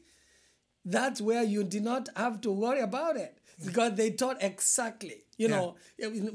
Speaker 2: that's where you did not have to worry about it because they taught exactly. You
Speaker 1: Yeah.
Speaker 2: know,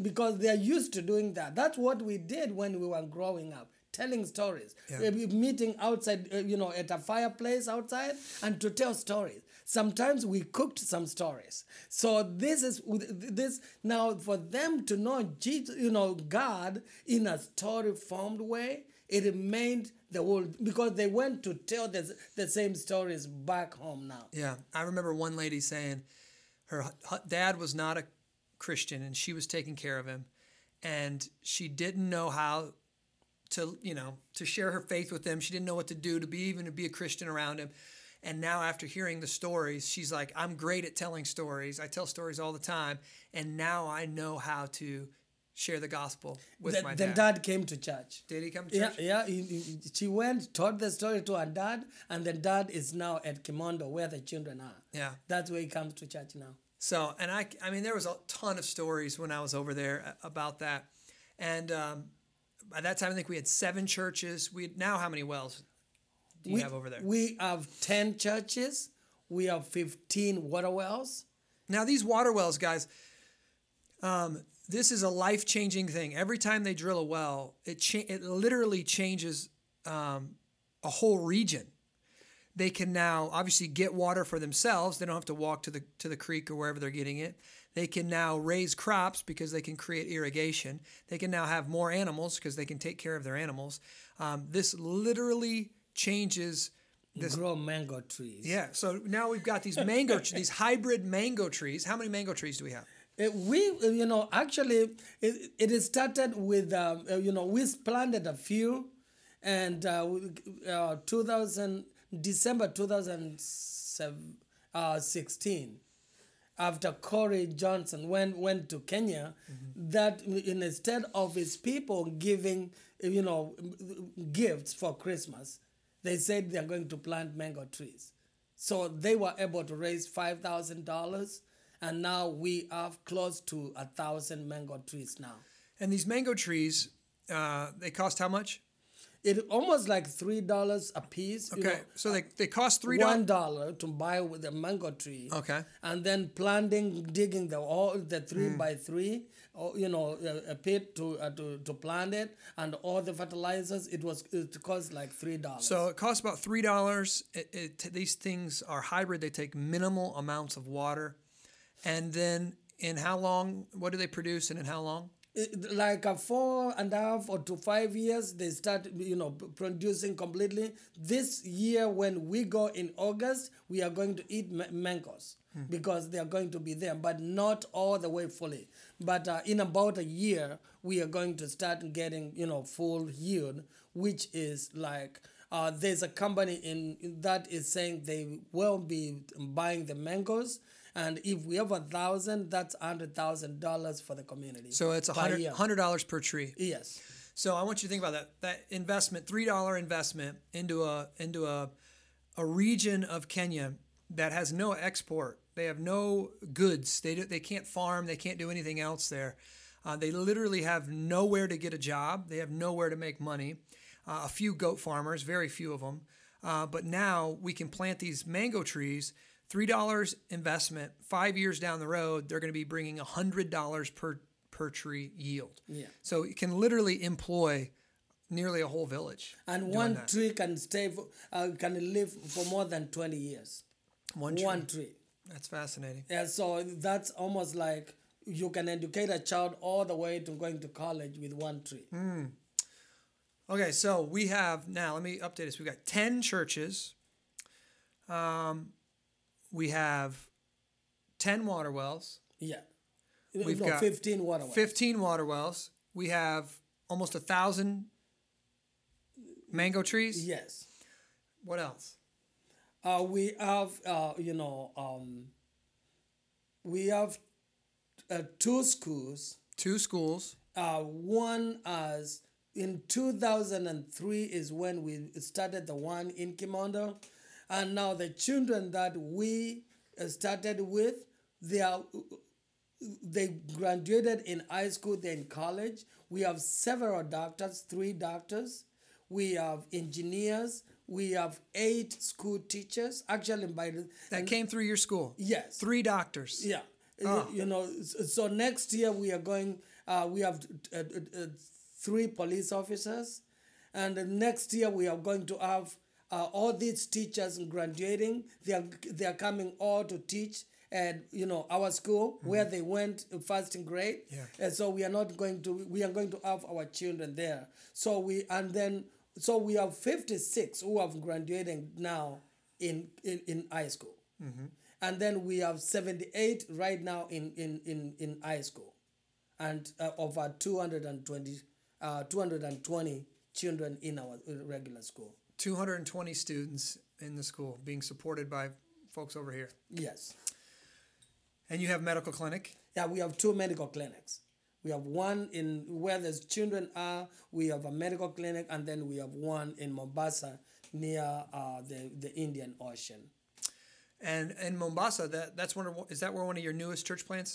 Speaker 2: because they are used to doing that. That's what we did when we were growing up. Telling stories,
Speaker 1: Yeah.
Speaker 2: Meeting outside, uh, you know, at a fireplace outside, and to tell stories. Sometimes we cooked some stories. So this is this now for them to know Jesus, you know, God in a story formed way it remained the whole because they went to tell the, the same stories back home now.
Speaker 1: yeah, I remember one lady saying her dad was not a Christian and she was taking care of him. And she didn't know how to you know to share her faith with them. She didn't know what to do to be even to be a Christian around him. And now after hearing the stories, she's like, I'm great at telling stories. I tell stories all the time, and now I know how to share the gospel with
Speaker 2: The-
Speaker 1: my
Speaker 2: then
Speaker 1: dad.
Speaker 2: dad came to church.
Speaker 1: Did he come to
Speaker 2: Yeah,
Speaker 1: church?
Speaker 2: yeah. he- he- she went, told the story to her dad, and then dad is now at Kimondo where the children are.
Speaker 1: Yeah.
Speaker 2: That's where he comes to church now.
Speaker 1: So, and I, I mean, there was a ton of stories when I was over there about that. And um, by that time, I think we had seven churches. We had now how many wells? do you
Speaker 2: we,
Speaker 1: have over there?
Speaker 2: We have 10 churches. We have 15 water wells.
Speaker 1: Now these water wells, guys, um, this is a life changing thing. Every time they drill a well, it cha- it literally changes um, a whole region. They can now obviously get water for themselves. They don't have to walk to the to the creek or wherever they're getting it. They can now raise crops because they can create irrigation. They can now have more animals because they can take care of their animals. Um, this literally changes this
Speaker 2: grow mango trees.
Speaker 1: yeah. So now we've got these mango, these hybrid mango trees. How many mango trees do we have?
Speaker 2: Uh, we, uh, you know, actually, it, it started with, um, uh, you know, we planted a few, and uh, uh, 2000 December 2016, after Corey Johnson went went to Kenya, that instead of his people giving, you know, gifts for Christmas, they said they're going to plant mango trees. So they were able to raise five thousand dollars, and now we have close to a thousand mango trees now.
Speaker 1: And these mango trees, uh, they cost how much?
Speaker 2: It almost like three dollars a piece. you
Speaker 1: Okay,
Speaker 2: know,
Speaker 1: so they, they cost three
Speaker 2: one
Speaker 1: dollars.
Speaker 2: to buy with a mango tree.
Speaker 1: Okay.
Speaker 2: And then planting, digging the all the three
Speaker 1: Mm.
Speaker 2: by three, or, you know, a, a pit to, uh, to to plant it, and all the fertilizers. It was it cost like three dollars.
Speaker 1: So it costs about three dollars. It, it, these things are hybrid. They take minimal amounts of water, and then in how long? What do they produce, and in how long?
Speaker 2: Like a four and a half or to five years they start you know producing completely. This year when we go in august we are going to eat ma- mangoes because they are going to be there but not all the way fully. But uh, in about a year we are going to start getting you know full yield which is like uh, there's a company in that is saying they will be buying the mangoes and if we have a thousand that's a hundred thousand dollars for the community
Speaker 1: So it's a hundred dollars per tree.
Speaker 2: Yes.
Speaker 1: So I want you to think about that. That investment, three dollar investment into a into a a region of Kenya that has no export. They have no goods. They do, they can't farm. They can't do anything else there. Uh, they literally have nowhere to get a job. They have nowhere to make money. Uh, a few goat farmers, very few of them. Uh, but now we can plant these mango trees. Three dollars investment. Five years down the road, they're going to be bringing a hundred dollars per per tree yield.
Speaker 2: Yeah.
Speaker 1: So it can literally employ nearly a whole village.
Speaker 2: And one
Speaker 1: that.
Speaker 2: tree can stay, for, uh, can live for more than 20 years.
Speaker 1: One tree.
Speaker 2: One tree.
Speaker 1: That's fascinating.
Speaker 2: Yeah, so that's almost like you can educate a child all the way to going to college with one tree.
Speaker 1: Hmm. Okay, so we have now. Let me update this. We've got ten churches. Um, we have ten water wells,
Speaker 2: Yeah.
Speaker 1: We've
Speaker 2: no,
Speaker 1: got
Speaker 2: 15 water wells.
Speaker 1: fifteen water wells. We have almost a thousand mango trees.
Speaker 2: Yes.
Speaker 1: What else?
Speaker 2: Uh, we have, uh, you know, um, we have uh, two schools.
Speaker 1: Two schools.
Speaker 2: Uh, one as in 2003 is when we started the one in Kimondo. And now the children that we uh, started with, they are they graduated in high school, they're in college. We have several doctors, three doctors. We have engineers. We have eight school teachers. Actually, by the
Speaker 1: That came through your school.
Speaker 2: yes,
Speaker 1: Three doctors.
Speaker 2: yeah.
Speaker 1: Ah.
Speaker 2: You, you know, so next year we are going, uh, we have uh, uh, uh, three police officers. And next year we are going to have uh, all these teachers graduating. They are, they are coming all to teach at, you know, our school where they went first in grade.
Speaker 1: Mm-hmm. Yeah.
Speaker 2: And so we are not going to, we are going to have our children there. So we, and then, so we have 56 who have graduated now in, in, in high school and then we have 78 right now in in in, in high school and uh, over 220 uh, 220 children in our regular school
Speaker 1: 220 students in the school being supported by folks over here.
Speaker 2: yes
Speaker 1: And you have medical clinic.
Speaker 2: yeah we have two medical clinics we have one in where the children are we have a medical clinic and then we have one in mombasa near uh, the, the indian ocean
Speaker 1: And in Mombasa, that that's one of is that where one of your newest church plants?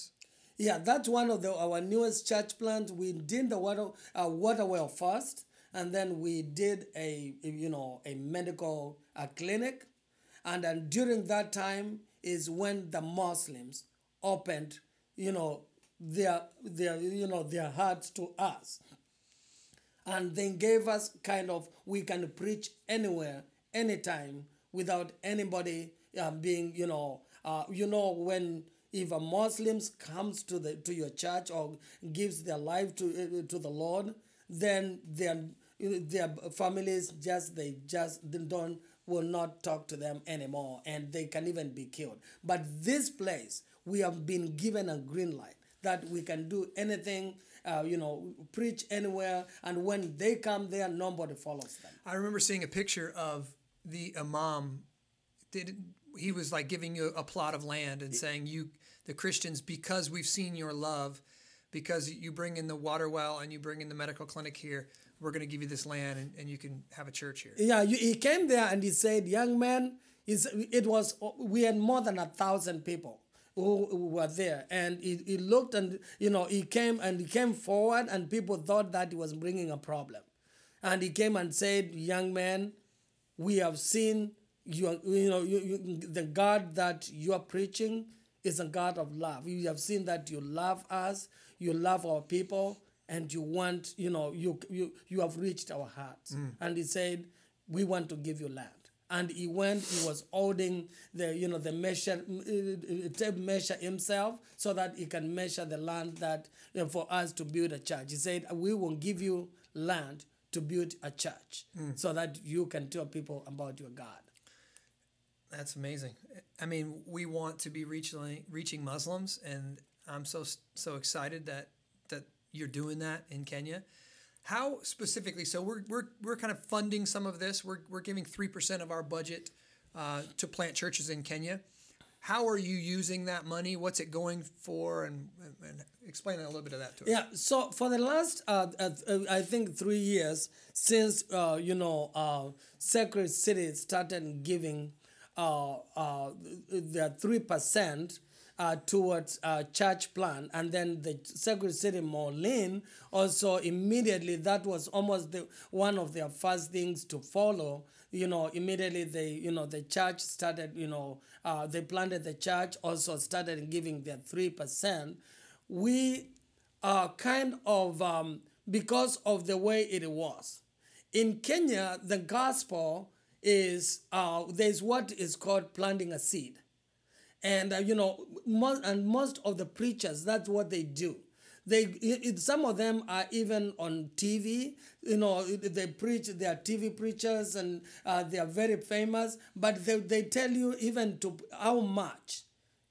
Speaker 2: Yeah, that's one of the our newest church plants. We did the water uh, water well first, and then we did a you know a medical a clinic, and then during that time is when the Muslims opened you know their their you know their hearts to us. And they gave us kind of we can preach anywhere anytime without anybody uh, being you know uh, you know when if a muslims comes to the to your church or gives their life to uh, to the lord then their their families just they just they don't will not talk to them anymore and they can even be killed but this place we have been given a green light that we can do anything uh, you know, preach anywhere, and when they come there, nobody follows them.
Speaker 1: I remember seeing a picture of the imam. Did he was like giving you a plot of land and saying, "You, the Christians, because we've seen your love, because you bring in the water well and you bring in the medical clinic here, we're going to give you this land and, and you can have a church here."
Speaker 2: Yeah, he came there and he said, "Young man." It was we had more than a thousand people who, were there. And he, he looked and, you know, he came and he came forward and people thought that he was bringing a problem. And he came and said, young man, we have seen you, you know, you, you, the God that you are preaching is a God of love. We have seen that you love us, you love our people, and you want, you know, you you, you have reached our hearts. Mm. And he said, we want to give you land and he went he was holding the you know the measure uh, tape measure himself so that he can measure the land that you know, for us to build a church he said we will give you land to build a church mm. so that you can tell people about your god
Speaker 1: that's amazing i mean we want to be reaching reaching muslims and i'm so so excited that that you're doing that in kenya how specifically? So we're, we're, we're kind of funding some of this. We're, we're giving 3% of our budget uh, to plant churches in Kenya. How are you using that money? What's it going for? And, and explain a little bit of that to us.
Speaker 2: Yeah. So for the last, uh, uh, I think, three years since, uh, you know, uh, Sacred City started giving uh, uh, the 3%, uh, towards uh, church plan. And then the Sacred City Moline also immediately that was almost the one of their first things to follow. You know immediately they you know the church started you know uh, they planted the church also started giving their 3% we are kind of um, because of the way it was. In Kenya the gospel is uh, there's what is called planting a seed. And uh, you know most and most of the preachers that's what they do. They it, some of them are even on tv you know they preach they are tv preachers and uh, they are very famous but they, they tell you even to how much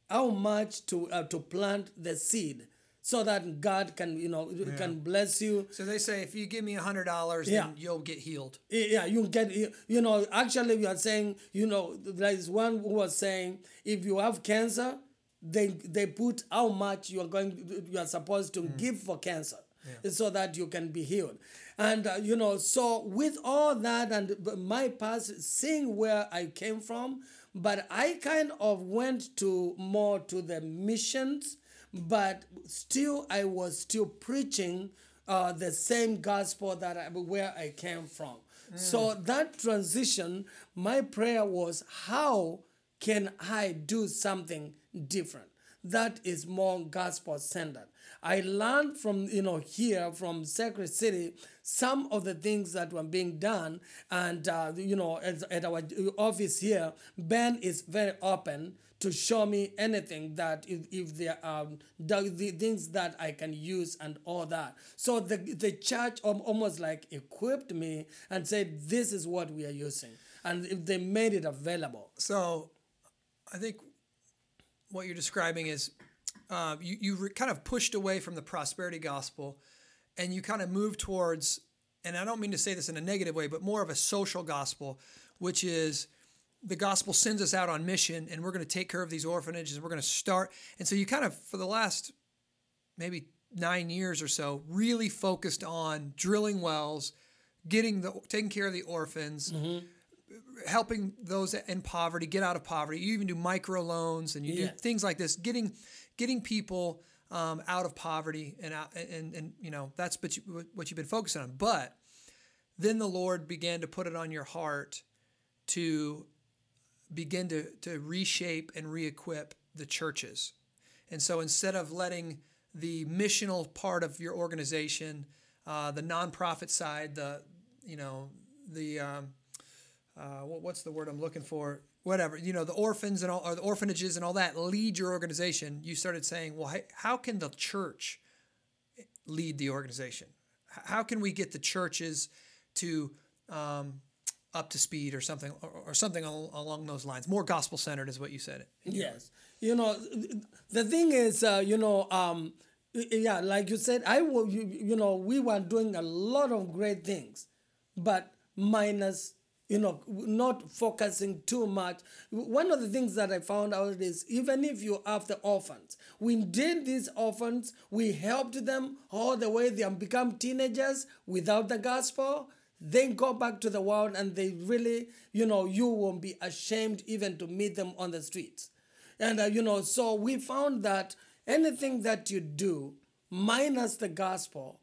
Speaker 2: how much to uh, to plant the seed so that God can, you know, yeah. can bless you.
Speaker 1: So they say, if you give me a hundred dollars, yeah. then you'll get healed.
Speaker 2: Yeah, you'll get, you know, actually we are saying, you know, there is one who was saying, if you have cancer, they they put how much you are going, you are supposed to mm. give for cancer. Yeah. so that you can be healed. And, uh, you know, so with all that and my past, seeing where I came from, but I kind of went to more to the missions but still I was still preaching uh, the same gospel that I, where I came from. Mm. So that transition, my prayer was, how can I do something different? That is more gospel centered. I learned from you know here from Sacred City some of the things that were being done, and uh, you know at, at our office here, Ben is very open to show me anything that if, if there are the things that I can use and all that. So the, the church almost like equipped me and said, this is what we are using. And if they made it available.
Speaker 1: So I think what you're describing is uh, you, you re- kind of pushed away from the prosperity gospel and you kind of moved towards, and I don't mean to say this in a negative way, but more of a social gospel, which is the gospel sends us out on mission and we're going to take care of these orphanages. We're going to start. And so you kind of, for the last maybe nine years or so, really focused on drilling wells, getting the, taking care of the orphans, mm-hmm. helping those in poverty get out of poverty. You even do micro loans and you yeah. do things like this, getting, getting people um, out of poverty and out, and, and, you know, that's what, you, what you've been focusing on. But then the Lord began to put it on your heart to begin to, to reshape and re equip the churches. And so instead of letting the missional part of your organization, uh, the nonprofit side, the, you know, the, um, uh, what's the word I'm looking for? Whatever, you know, the orphans and all, or the orphanages and all that lead your organization. You started saying, well, how can the church lead the organization? How can we get the churches to um, up to speed or something or, or something along those lines. More gospel centered is what you said
Speaker 2: yes. you know the thing is uh, you know um, yeah like you said i will you, you know we were doing a lot of great things but minus you know not focusing too much. One of the things that i found out is even if you have the orphans we did these orphans we helped them all the way they become teenagers without the gospel then go back to the world and they really you know you won't be ashamed even to meet them on the streets. And uh, you know so we found that anything that you do minus the gospel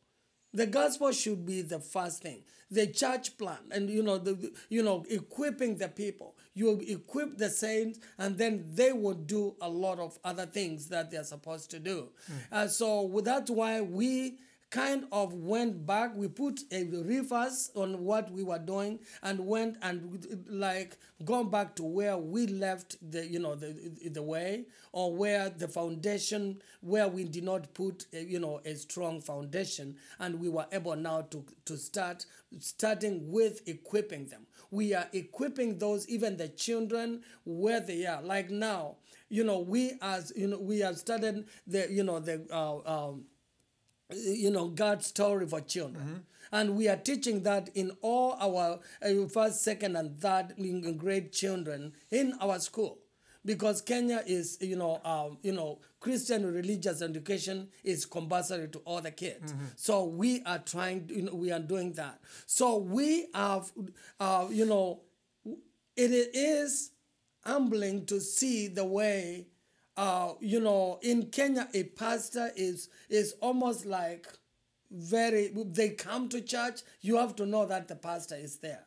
Speaker 2: the gospel should be the first thing. The church plan and you know the you know equipping the people. You equip the saints and then they will do a lot of other things that they're supposed to do. Mm. uh, so that's why we kind of went back. We put a reverse on what we were doing and went and like gone back to where we left the you know the the way or where the foundation where we did not put a, you know a strong foundation and we were able now to to start starting with equipping them. We are equipping those even the children where they are like now you know we as you know we have started the you know the uh, um, you know God's story for children. Mm-hmm. And we are teaching that in all our uh, first, second, and third grade children in our school, because Kenya is, you know, um, you know, Christian religious education is compulsory to all the kids. Mm-hmm. So we are trying, you know, we are doing that. So we have, uh, you know, it is humbling to see the way uh, you know, in Kenya, a pastor is is almost like very. They come to church. You have to know that the pastor is there.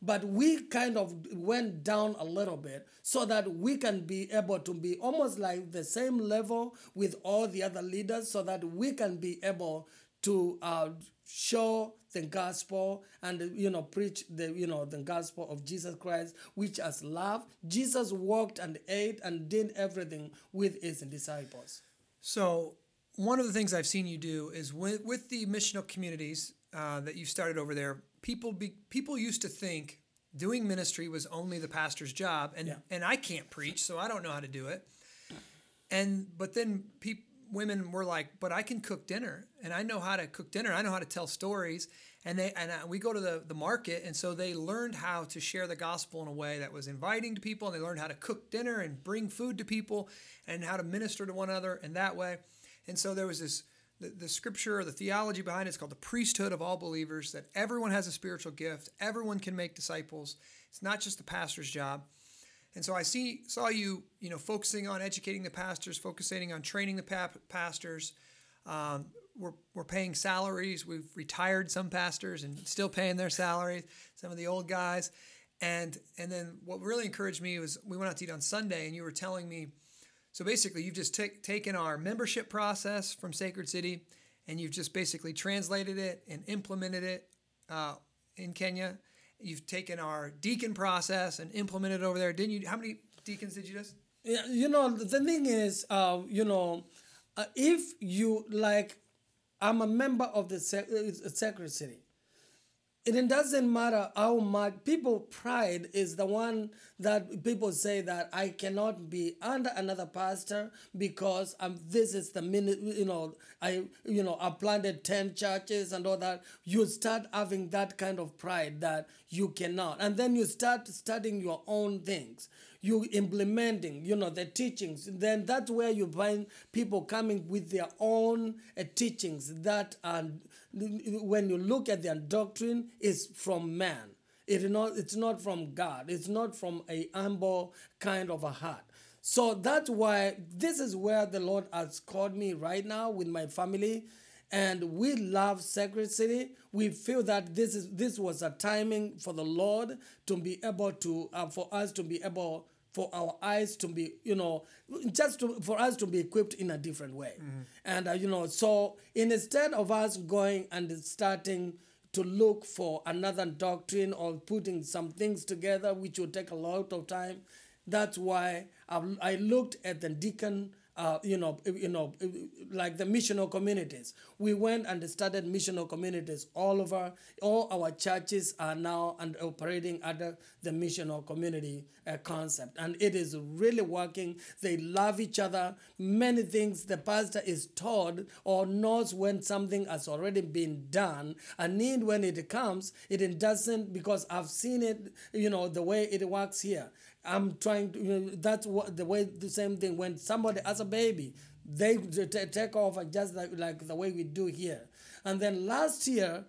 Speaker 2: But we kind of went down a little bit so that we can be able to be almost like the same level with all the other leaders, so that we can be able to uh, show the gospel and you know preach the you know the gospel of Jesus Christ which has love Jesus walked and ate and did everything with his disciples
Speaker 1: so one of the things I've seen you do is with, with the missional communities uh, that you started over there people be, people used to think doing ministry was only the pastor's job and yeah. and I can't preach so I don't know how to do it and but then people women were like, but I can cook dinner and I know how to cook dinner. I know how to tell stories. And they and uh, we go to the, the market. And so they learned how to share the gospel in a way that was inviting to people. And they learned how to cook dinner and bring food to people and how to minister to one another in that way. And so there was this the, the scripture or the theology behind it is called the priesthood of all believers that everyone has a spiritual gift, everyone can make disciples. It's not just the pastor's job. And so I see saw you, you know, focusing on educating the pastors, focusing on training the pa- pastors. Um, we're, we're paying salaries. We've retired some pastors and still paying their salaries. Some of the old guys, and and then what really encouraged me was we went out to eat on Sunday, and you were telling me. So basically, you've just t- taken our membership process from Sacred City, and you've just basically translated it and implemented it uh, in Kenya You've taken our deacon process and implemented it over there. Didn't you? How many deacons did you just?
Speaker 2: Yeah, you know the thing is, uh, you know, uh, if you like, I'm a member of the sec- uh, Sacred City it doesn't matter how much people pride is the one that people say that I cannot be under another pastor because I'm this is the minute you know I you know I planted 10 churches and all that. You start having that kind of pride that you cannot. And then you start studying your own things. You implementing you know the teachings. Then that's where you find people coming with their own uh, teachings that are when you look at their doctrine is from man. It not it's not from god. It's not from a humble kind of a heart. So that's why this is where the lord has called me right now with my family. And we love Sacred City. We feel that this is this was a timing for the Lord to be able to uh, for us to be able for our eyes to be you know just to, for us to be equipped in a different way. And uh, you know so instead of us going and starting to look for another doctrine or putting some things together which will take a lot of time that's why i, I looked at the deacon uh, you know, you know, like the missional communities. We went and started missional communities all over. All our churches are now and operating under the missional community uh, concept, and it is really working. They love each other. Many things the pastor is told or knows when something has already been done. A need when it comes, it doesn't because I've seen it. You know the way it works here. I'm trying to, you know, that's what the way the same thing when somebody has a baby, they t- take off just like, like the way we do here. And then last year,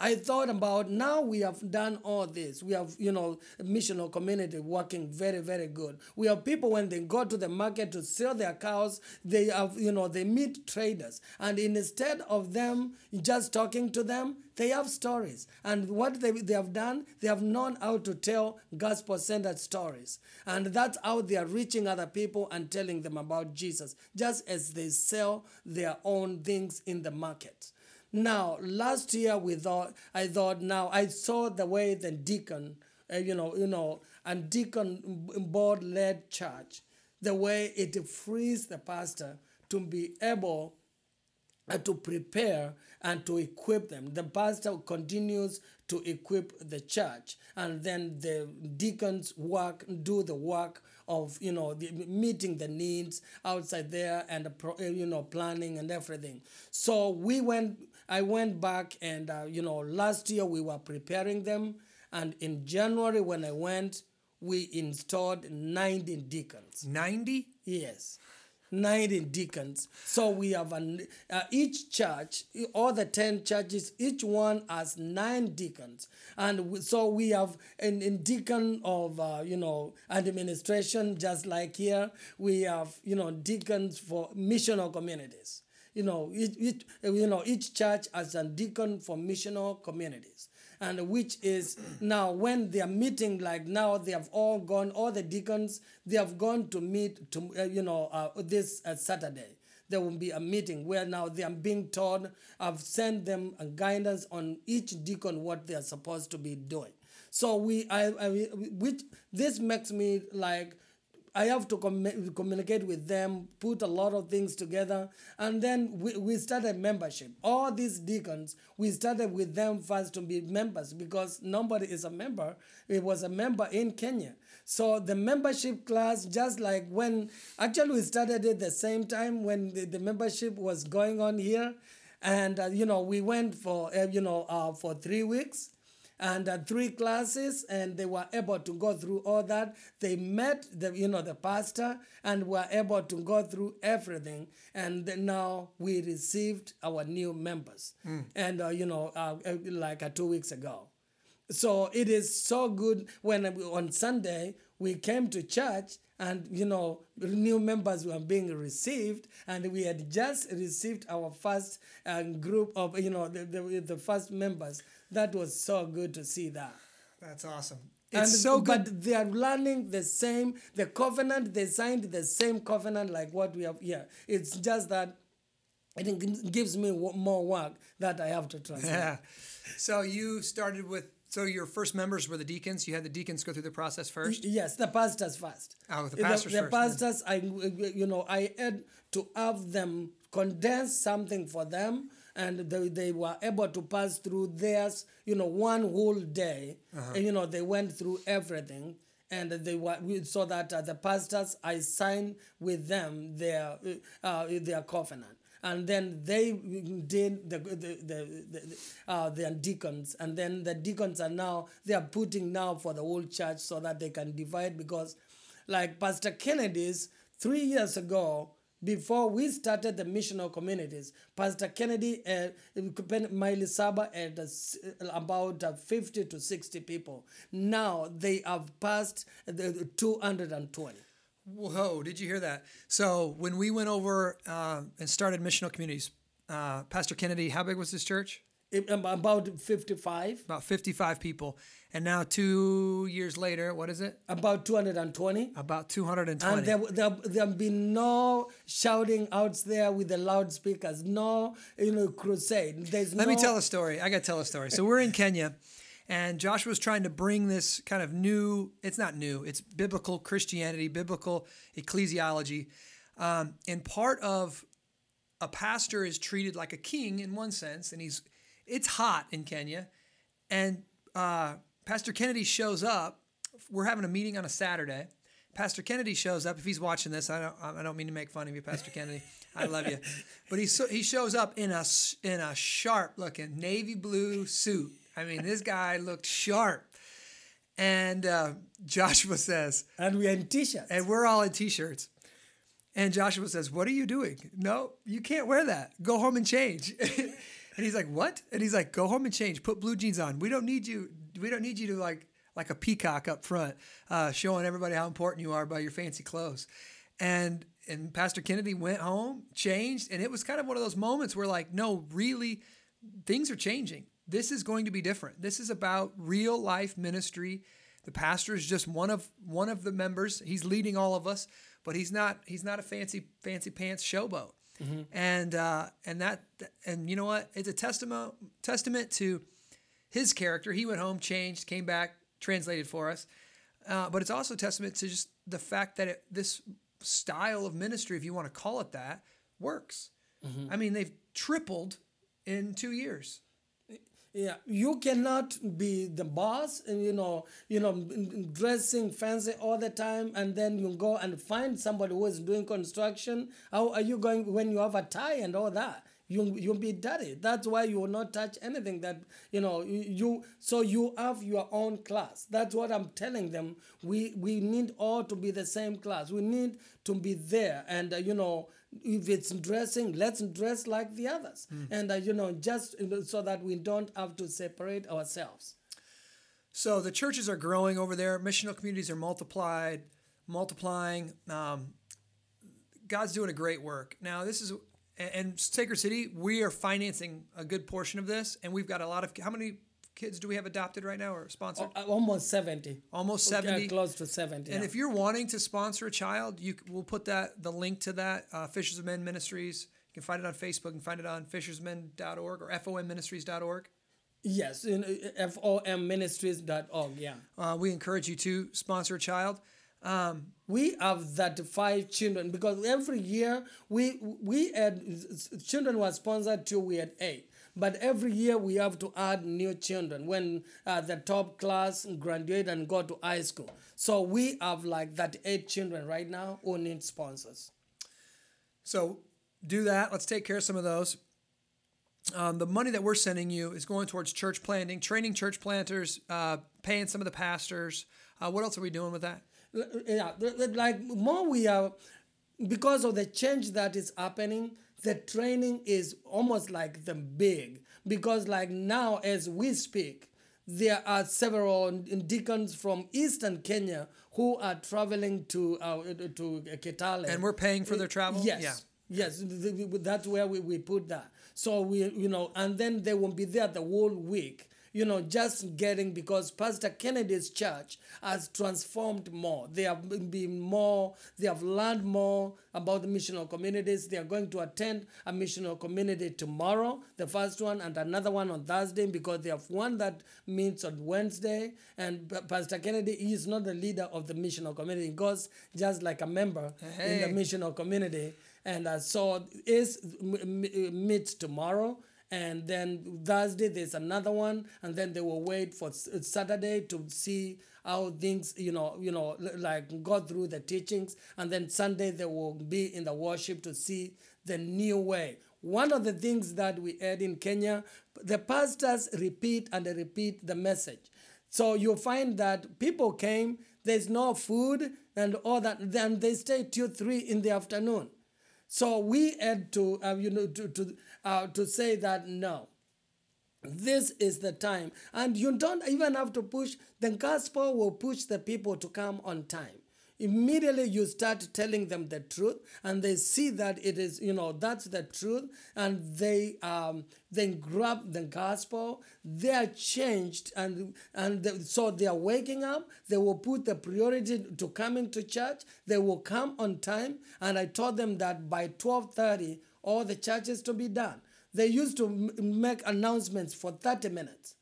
Speaker 2: I thought about now we have done all this. We have, you know, missional community working very, very good. We have people when they go to the market to sell their cows, they have, you know, they meet traders. And instead of them just talking to them, they have stories. And what they, they have done, they have known how to tell gospel centered stories. And that's how they are reaching other people and telling them about Jesus, just as they sell their own things in the market. Now, last year we thought I thought now I saw the way the deacon, uh, you know, you know, and deacon board led church, the way it frees the pastor to be able uh, to prepare and to equip them. The pastor continues to equip the church, and then the deacons work, do the work of you know the, meeting the needs outside there and you know planning and everything. So we went. I went back and uh, you know last year we were preparing them, and in January when I went, we installed 90 deacons.
Speaker 1: 90?
Speaker 2: Yes. 90 deacons. So we have an, uh, each church, all the 10 churches, each one has nine deacons. And we, so we have in, in deacon of, uh, you know, administration, just like here, we have, you know, deacons for missional communities. You know, each, each, you know, each church has a deacon for missional communities. And which is now when they are meeting like now they have all gone all the deacons they have gone to meet to uh, you know uh, this uh, saturday. There will be a meeting where now they are being told i've sent them a guidance on each deacon what they are supposed to be doing. So we i, I which this makes me like I have to com- communicate with them, put a lot of things together, and then we, we started membership. All these deacons, we started with them first to be members because nobody is a member. It was a member in Kenya. So the membership class, just like when actually we started it the same time when the, the membership was going on here, and uh, you know we went for uh, you know uh, for three weeks and uh, three classes and they were able to go through all that. They met the you know the pastor and were able to go through everything and now we received our new members. Mm. and uh, you know uh, uh like uh, two weeks ago. So it is so good when on sunday we came to church and you know new members were being received and we had just received our first uh, group of you know the, the, the first members that was so good to see that
Speaker 1: that's awesome
Speaker 2: it's and, so good. But they are learning the same, the covenant, they signed the same covenant like what we have here. It's just that it gives me more work that I have to translate.
Speaker 1: Yeah. So you started with so your first members were the deacons. You had the deacons go through the process first.
Speaker 2: Yes, the pastors first.
Speaker 1: Oh, the pastors
Speaker 2: the, the
Speaker 1: first.
Speaker 2: pastors, I you know, I had to have them condense something for them, and they, they were able to pass through theirs. You know, one whole day. Uh-huh. And, you know, they went through everything and they were so that uh, the pastors I signed with them their uh, their covenant and then they did the the the, the uh, their deacons, and then the deacons are now they are putting now for the whole church so that they can divide because, like Pastor Kennedy's three years ago. Before we started the missional communities, Pastor Kennedy, uh, Miley Saba had uh, about uh, 50 to 60 people. Now they have passed the 220.
Speaker 1: Whoa, did you hear that? So when we went over uh, and started missional communities, uh, Pastor Kennedy, how big was this church?
Speaker 2: It- um, about 55,
Speaker 1: About 55 people. And now, two years later, what is it?
Speaker 2: about 220.
Speaker 1: About 220.
Speaker 2: And there, there, there have been no shouting out there with the loudspeakers, no, you know, crusade. There's
Speaker 1: Let
Speaker 2: no,
Speaker 1: me tell a story. I got to tell a story. So we're in Kenya, and Joshua's trying to bring this kind of new, it's not new, it's biblical Christianity, biblical ecclesiology. Um, and part of a pastor is treated like a king in one sense, and he's, it's hot in Kenya. And uh, Pastor Kennedy shows up. We're having a meeting on a Saturday. Pastor Kennedy shows up. If he's watching this, I don't, I don't mean to make fun of you, Pastor Kennedy. I love you, but he so, he shows up in a in a sharp looking navy blue suit. I mean, this guy looked sharp. And uh, Joshua says,
Speaker 2: And we are in t shirts.
Speaker 1: and we're all in t-shirts. And Joshua says, "What are you doing? No, you can't wear that. Go home and change." and he's like, "What?" And he's like, "Go home and change. Put blue jeans on. We don't need you. We don't need you to like like a peacock up front, uh, showing everybody how important you are by your fancy clothes." And and Pastor Kennedy went home, changed, and it was kind of one of those moments where like, no, really, things are changing. This is going to be different. This is about real life ministry. The pastor is just one of one of the members. He's leading all of us, but he's not he's not a fancy fancy pants showboat. And uh, and that and you know what? It's a testament testament to his character. He went home, changed, came back, translated for us. Uh, but it's also a testament to just the fact that it, this style of ministry, if you want to call it that, works. I mean, they've tripled in two years.
Speaker 2: Yeah, you cannot be the boss and you know, you know, dressing fancy all the time, and then you go and find somebody who is doing construction. How are you going when you have a tie and all that? You you'll be dirty. That's why you will not touch anything that you know you. So you have your own class. That's what I'm telling them. We we need all to be the same class. We need to be there, and uh, you know if it's dressing, let's dress like the others, and uh, you know just so that we don't have to separate ourselves.
Speaker 1: So the churches are growing over there. Missional communities are multiplied, multiplying. Um, God's doing a great work. Now this is and Sacred City, we are financing a good portion of this, and we've got a lot of. How many kids do we have adopted right now or sponsored?
Speaker 2: Uh, Almost seventy.
Speaker 1: Almost
Speaker 2: Uh,
Speaker 1: seventy.
Speaker 2: close to seventy.
Speaker 1: And
Speaker 2: yeah.
Speaker 1: if you're wanting to sponsor a child, you we'll put that the link to that uh, Fishers of Men Ministries. You can find it on Facebook. You can find it on fishersmen.org or fomministries.org.
Speaker 2: yes, in uh, fomministries.org. Yeah.
Speaker 1: Uh, we encourage you to sponsor a child.
Speaker 2: We have 35 children because every year we we had children were sponsored till we had eight but every year we have to add new children when uh, the top class graduate and go to high school so we have like that eight children right now who need sponsors
Speaker 1: So do that. Let's take care of some of those. Um, the money that we're sending you is going towards church planting, training church planters, uh, paying some of the pastors. Uh, what else are we doing with that?
Speaker 2: Yeah like more we are because of the change that is happening the training is almost like the big. Because like now as we speak there are several deacons from eastern kenya who are traveling to uh, to kitale.
Speaker 1: And we're paying for their travel?
Speaker 2: yes.
Speaker 1: Yeah.
Speaker 2: yes. Th- th- that's where we, we put that. So we you know and then they will be there the whole week you know just getting because pastor kennedy's church has transformed more. They have been more they have learned more about the missional communities. They are going to attend a missional community tomorrow the first one and another one on thursday because they have one that meets on wednesday. And pastor kennedy is not the leader of the missional community. He goes just like a member in the missional community. And uh, so is meets tomorrow and then thursday there's another one. And then they will wait for saturday to see how things you know you know like go through the teachings. And then sunday they will be in the worship to see the new way. One of the things that we had in kenya the pastors repeat and repeat the message. So you find that people came there's no food and all that then they stay till three in the afternoon. So we had to, uh, you know, to to uh, to say that no, this is the time, and you don't even have to push. The gospel will push the people to come on time. immediately you start telling them the truth and they see that it is you know that's the truth and they um, then grab the gospel. They are changed and and the, so they are waking up. They will put the priority to coming to church. They will come on time. And i told them that by 12.30 all the churches to be done. They used to m- make announcements for 30 minutes.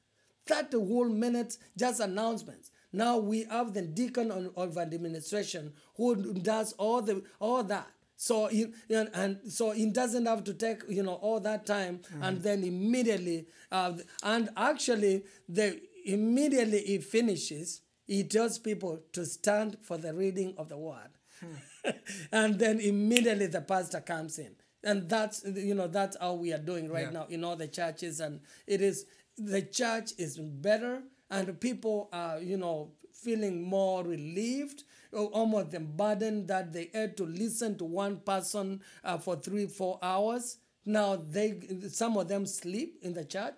Speaker 2: 30 whole minutes just announcements. Now we have the deacon on, of administration who does all the all that. So he, and, and so it doesn't have to take you know all that time and then immediately uh, and actually the immediately he finishes he tells people to stand for the reading of the word. And then immediately the pastor comes in and that's you know that's how we are doing right
Speaker 1: Yeah.
Speaker 2: now in all the churches and it is the church is better and people are you know feeling more relieved almost the burden that they had to listen to one person uh, for three four hours now they some of them sleep in the church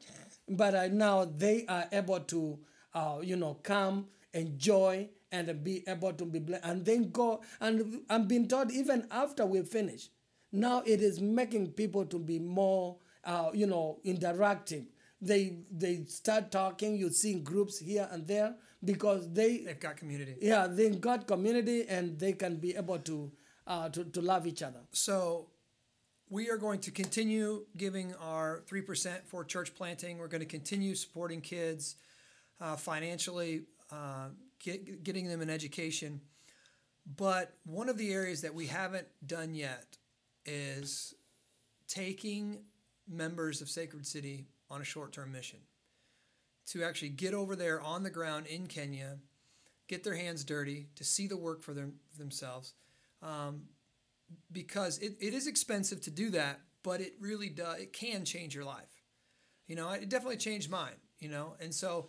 Speaker 2: but uh, now they are able to uh, you know come enjoy and be able to be blessed and then go and i'm being told even after we finish now it is making people to be more uh, you know interactive they they start talking you see groups here and there because they
Speaker 1: They've got community.
Speaker 2: yeah they've got community and they can be able to uh, to, to love each other
Speaker 1: So we are going to continue giving our 3% for church planting. We're going to continue supporting kids uh, financially, uh, get, getting them an education. But one of the areas that we haven't done yet is taking members of Sacred City on a short term mission to actually get over there on the ground in Kenya, get their hands dirty, to see the work for them, themselves. Um, because it, it is expensive to do that, but it really does, it can change your life. You know, it definitely changed mine, you know, and so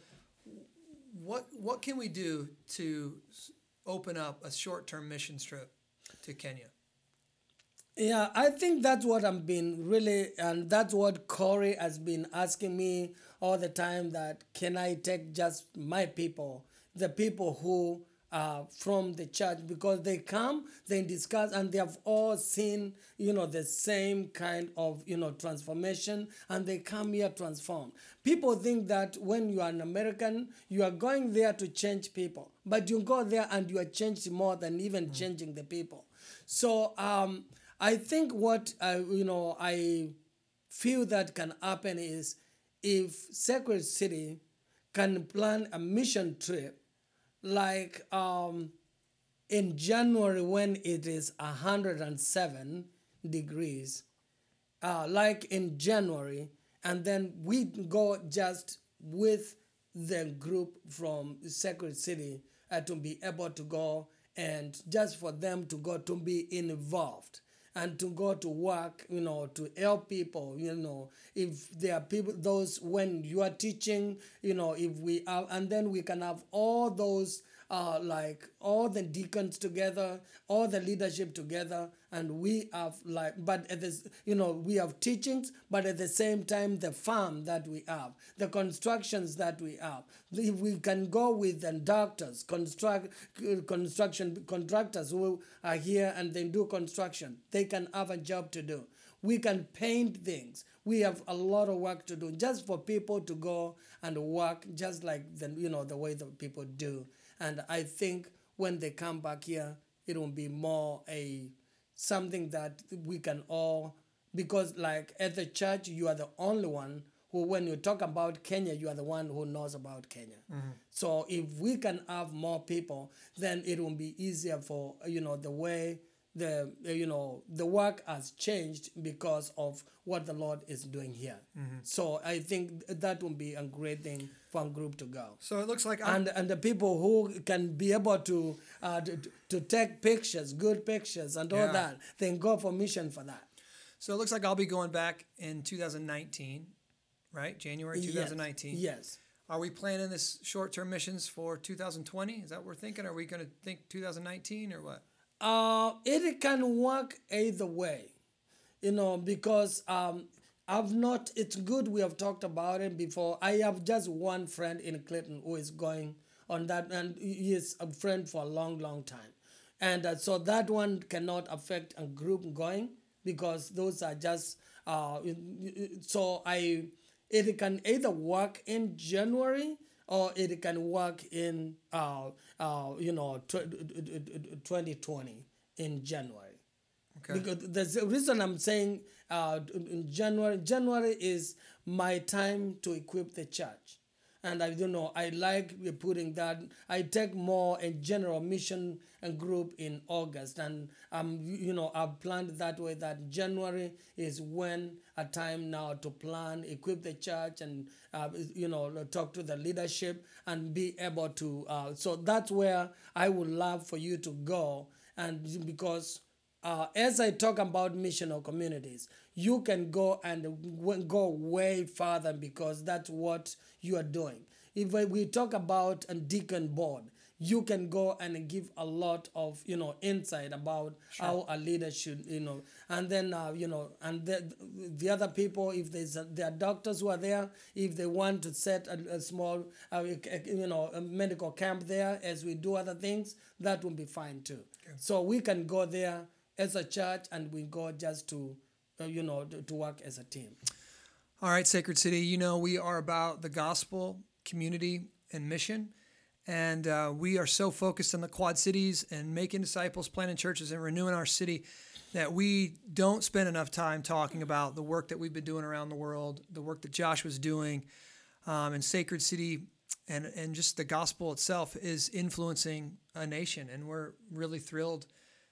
Speaker 1: what, what can we do to open up a short term mission trip to Kenya?
Speaker 2: Yeah, I think that's what I'm been really, and that's what Corey has been asking me all the time. That can I take just my people, the people who are from the church, because they come, they discuss, and they have all seen, you know, the same kind of, you know, transformation, and they come here transformed. People think that when you are an American, you are going there to change people, but you go there and you are changed more than even changing the people. So um, I think what I, you know I feel that can happen is if Sacred City can plan a mission trip, like um, in January when it is 107 degrees, uh, like in January, and then we go just with the group from Sacred City uh, to be able to go and just for them to go to be involved and to go to work, you know, to help people, you know, if there are people, those when you are teaching, you know, if we are, and then we can have all those, uh, like all the deacons together, all the leadership together, and we have like, but at this, you know, we have teachings, but at the same time, the farm that we have, the constructions that we have, we can go with the doctors, construct, construction contractors who are here and they do construction, they can have a job to do. We can paint things. We have a lot of work to do just for people to go and work just like the you know the way that people do. And I think when they come back here, it will be more a something that we can all because like at the church you are the only one who when you talk about Kenya you are the one who knows about Kenya. Mm-hmm. So if we can have more people then it will be easier for you know the way the you know the work has changed because of what the Lord is doing here. So I think that will be a great thing for a group to go
Speaker 1: So it looks like I'm,
Speaker 2: and and the people who can be able to uh, to, to take pictures, good pictures, and all
Speaker 1: Yeah.
Speaker 2: that, then go for mission for that.
Speaker 1: so it looks like I'll be going back in 2019, right? January 2019.
Speaker 2: Yes. yes.
Speaker 1: Are we planning this short-term missions for 2020? Is that what we're thinking? Are we going to think 2019 or what?
Speaker 2: Uh, it can work either way, you know, because um, I've not. It's good we have talked about it before. I have just one friend in Clinton who is going on that, and he is a friend for a long, long time. and uh, so that one cannot affect a group going because those are just uh, so I it can either work in January or it can work in uh, uh, you know tw- 2020 in January. Okay. Because the reason I'm saying uh, in January January is my time to equip the church and I don't know. I like putting that. I take more a general mission and group in August, and um, you know, I've planned that way. That January is when a time now to plan, equip the church, and uh, you know, talk to the leadership and be able to. Uh, so that's where I would love for you to go, and because uh, as I talk about missional communities, you can go and go way further because that's what you are doing. If we talk about a deacon board, you can go and give a lot of you know insight about sure. how a leader should you know and then uh, you know and the, the other people if there's a, there are doctors who are there if they want to set a, a small uh, you know a medical camp there as we do other things that will be fine too okay. so we can go there as a church and we go just to uh, you know to, to work as a team.
Speaker 1: All right sacred city you know we are about the gospel community and mission. And uh, we are so focused on the quad cities and making disciples planting churches and renewing our city that we don't spend enough time talking about the work that we've been doing around the world the work that josh was doing. Um, and sacred city and, and just the gospel itself is influencing a nation. And we're really thrilled.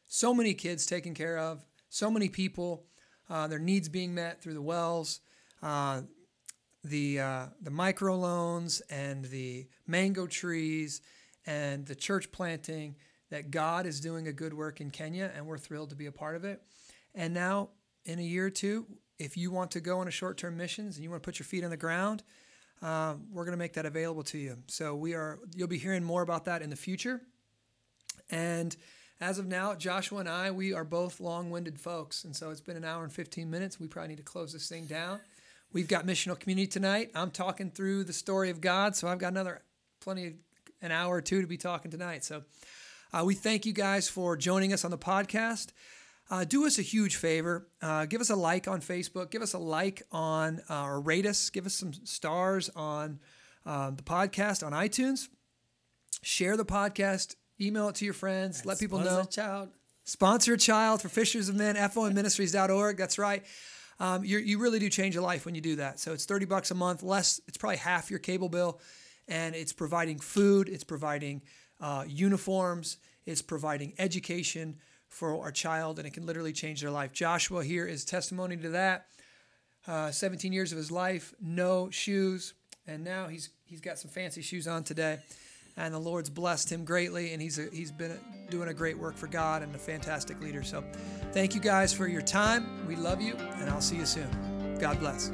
Speaker 1: So many kids taken care of, so many people, uh, their needs being met through the wells, uh, the uh, the microloans and the mango trees and the church planting. That God is doing a good work in Kenya, and we're thrilled to be a part of it. And now, in a year or two, if you want to go on a short-term missions and you want to put your feet on the ground, uh, we're going to make that available to you. So we are. You'll be hearing more about that in the future, and as of now, Joshua and I, we are both long winded folks. And so it's been an hour and 15 minutes. We probably need to close this thing down. We've got missional community tonight. I'm talking through the story of God. So I've got another plenty of an hour or two to be talking tonight. So uh, we thank you guys for joining us on the podcast. Uh, do us a huge favor. Uh, give us a like on Facebook. Give us a like on, uh, or rate us. Give us some stars on uh, the podcast on iTunes. Share the podcast Email it to your friends. Let people know.
Speaker 2: A child.
Speaker 1: Sponsor a child for Fishers of Men, FOMministries.org. That's right. Um, you really do change a life when you do that. So it's 30 bucks a month, less, it's probably half your cable bill. And it's providing food, it's providing uh, uniforms, it's providing education for our child, and it can literally change their life. Joshua here is testimony to that. Uh, 17 years of his life, no shoes, and now he's he's got some fancy shoes on today and the Lord's blessed him greatly, and he's a, he's been doing a great work for God and a fantastic leader. So, thank you guys for your time. We love you, and I'll see you soon. God bless.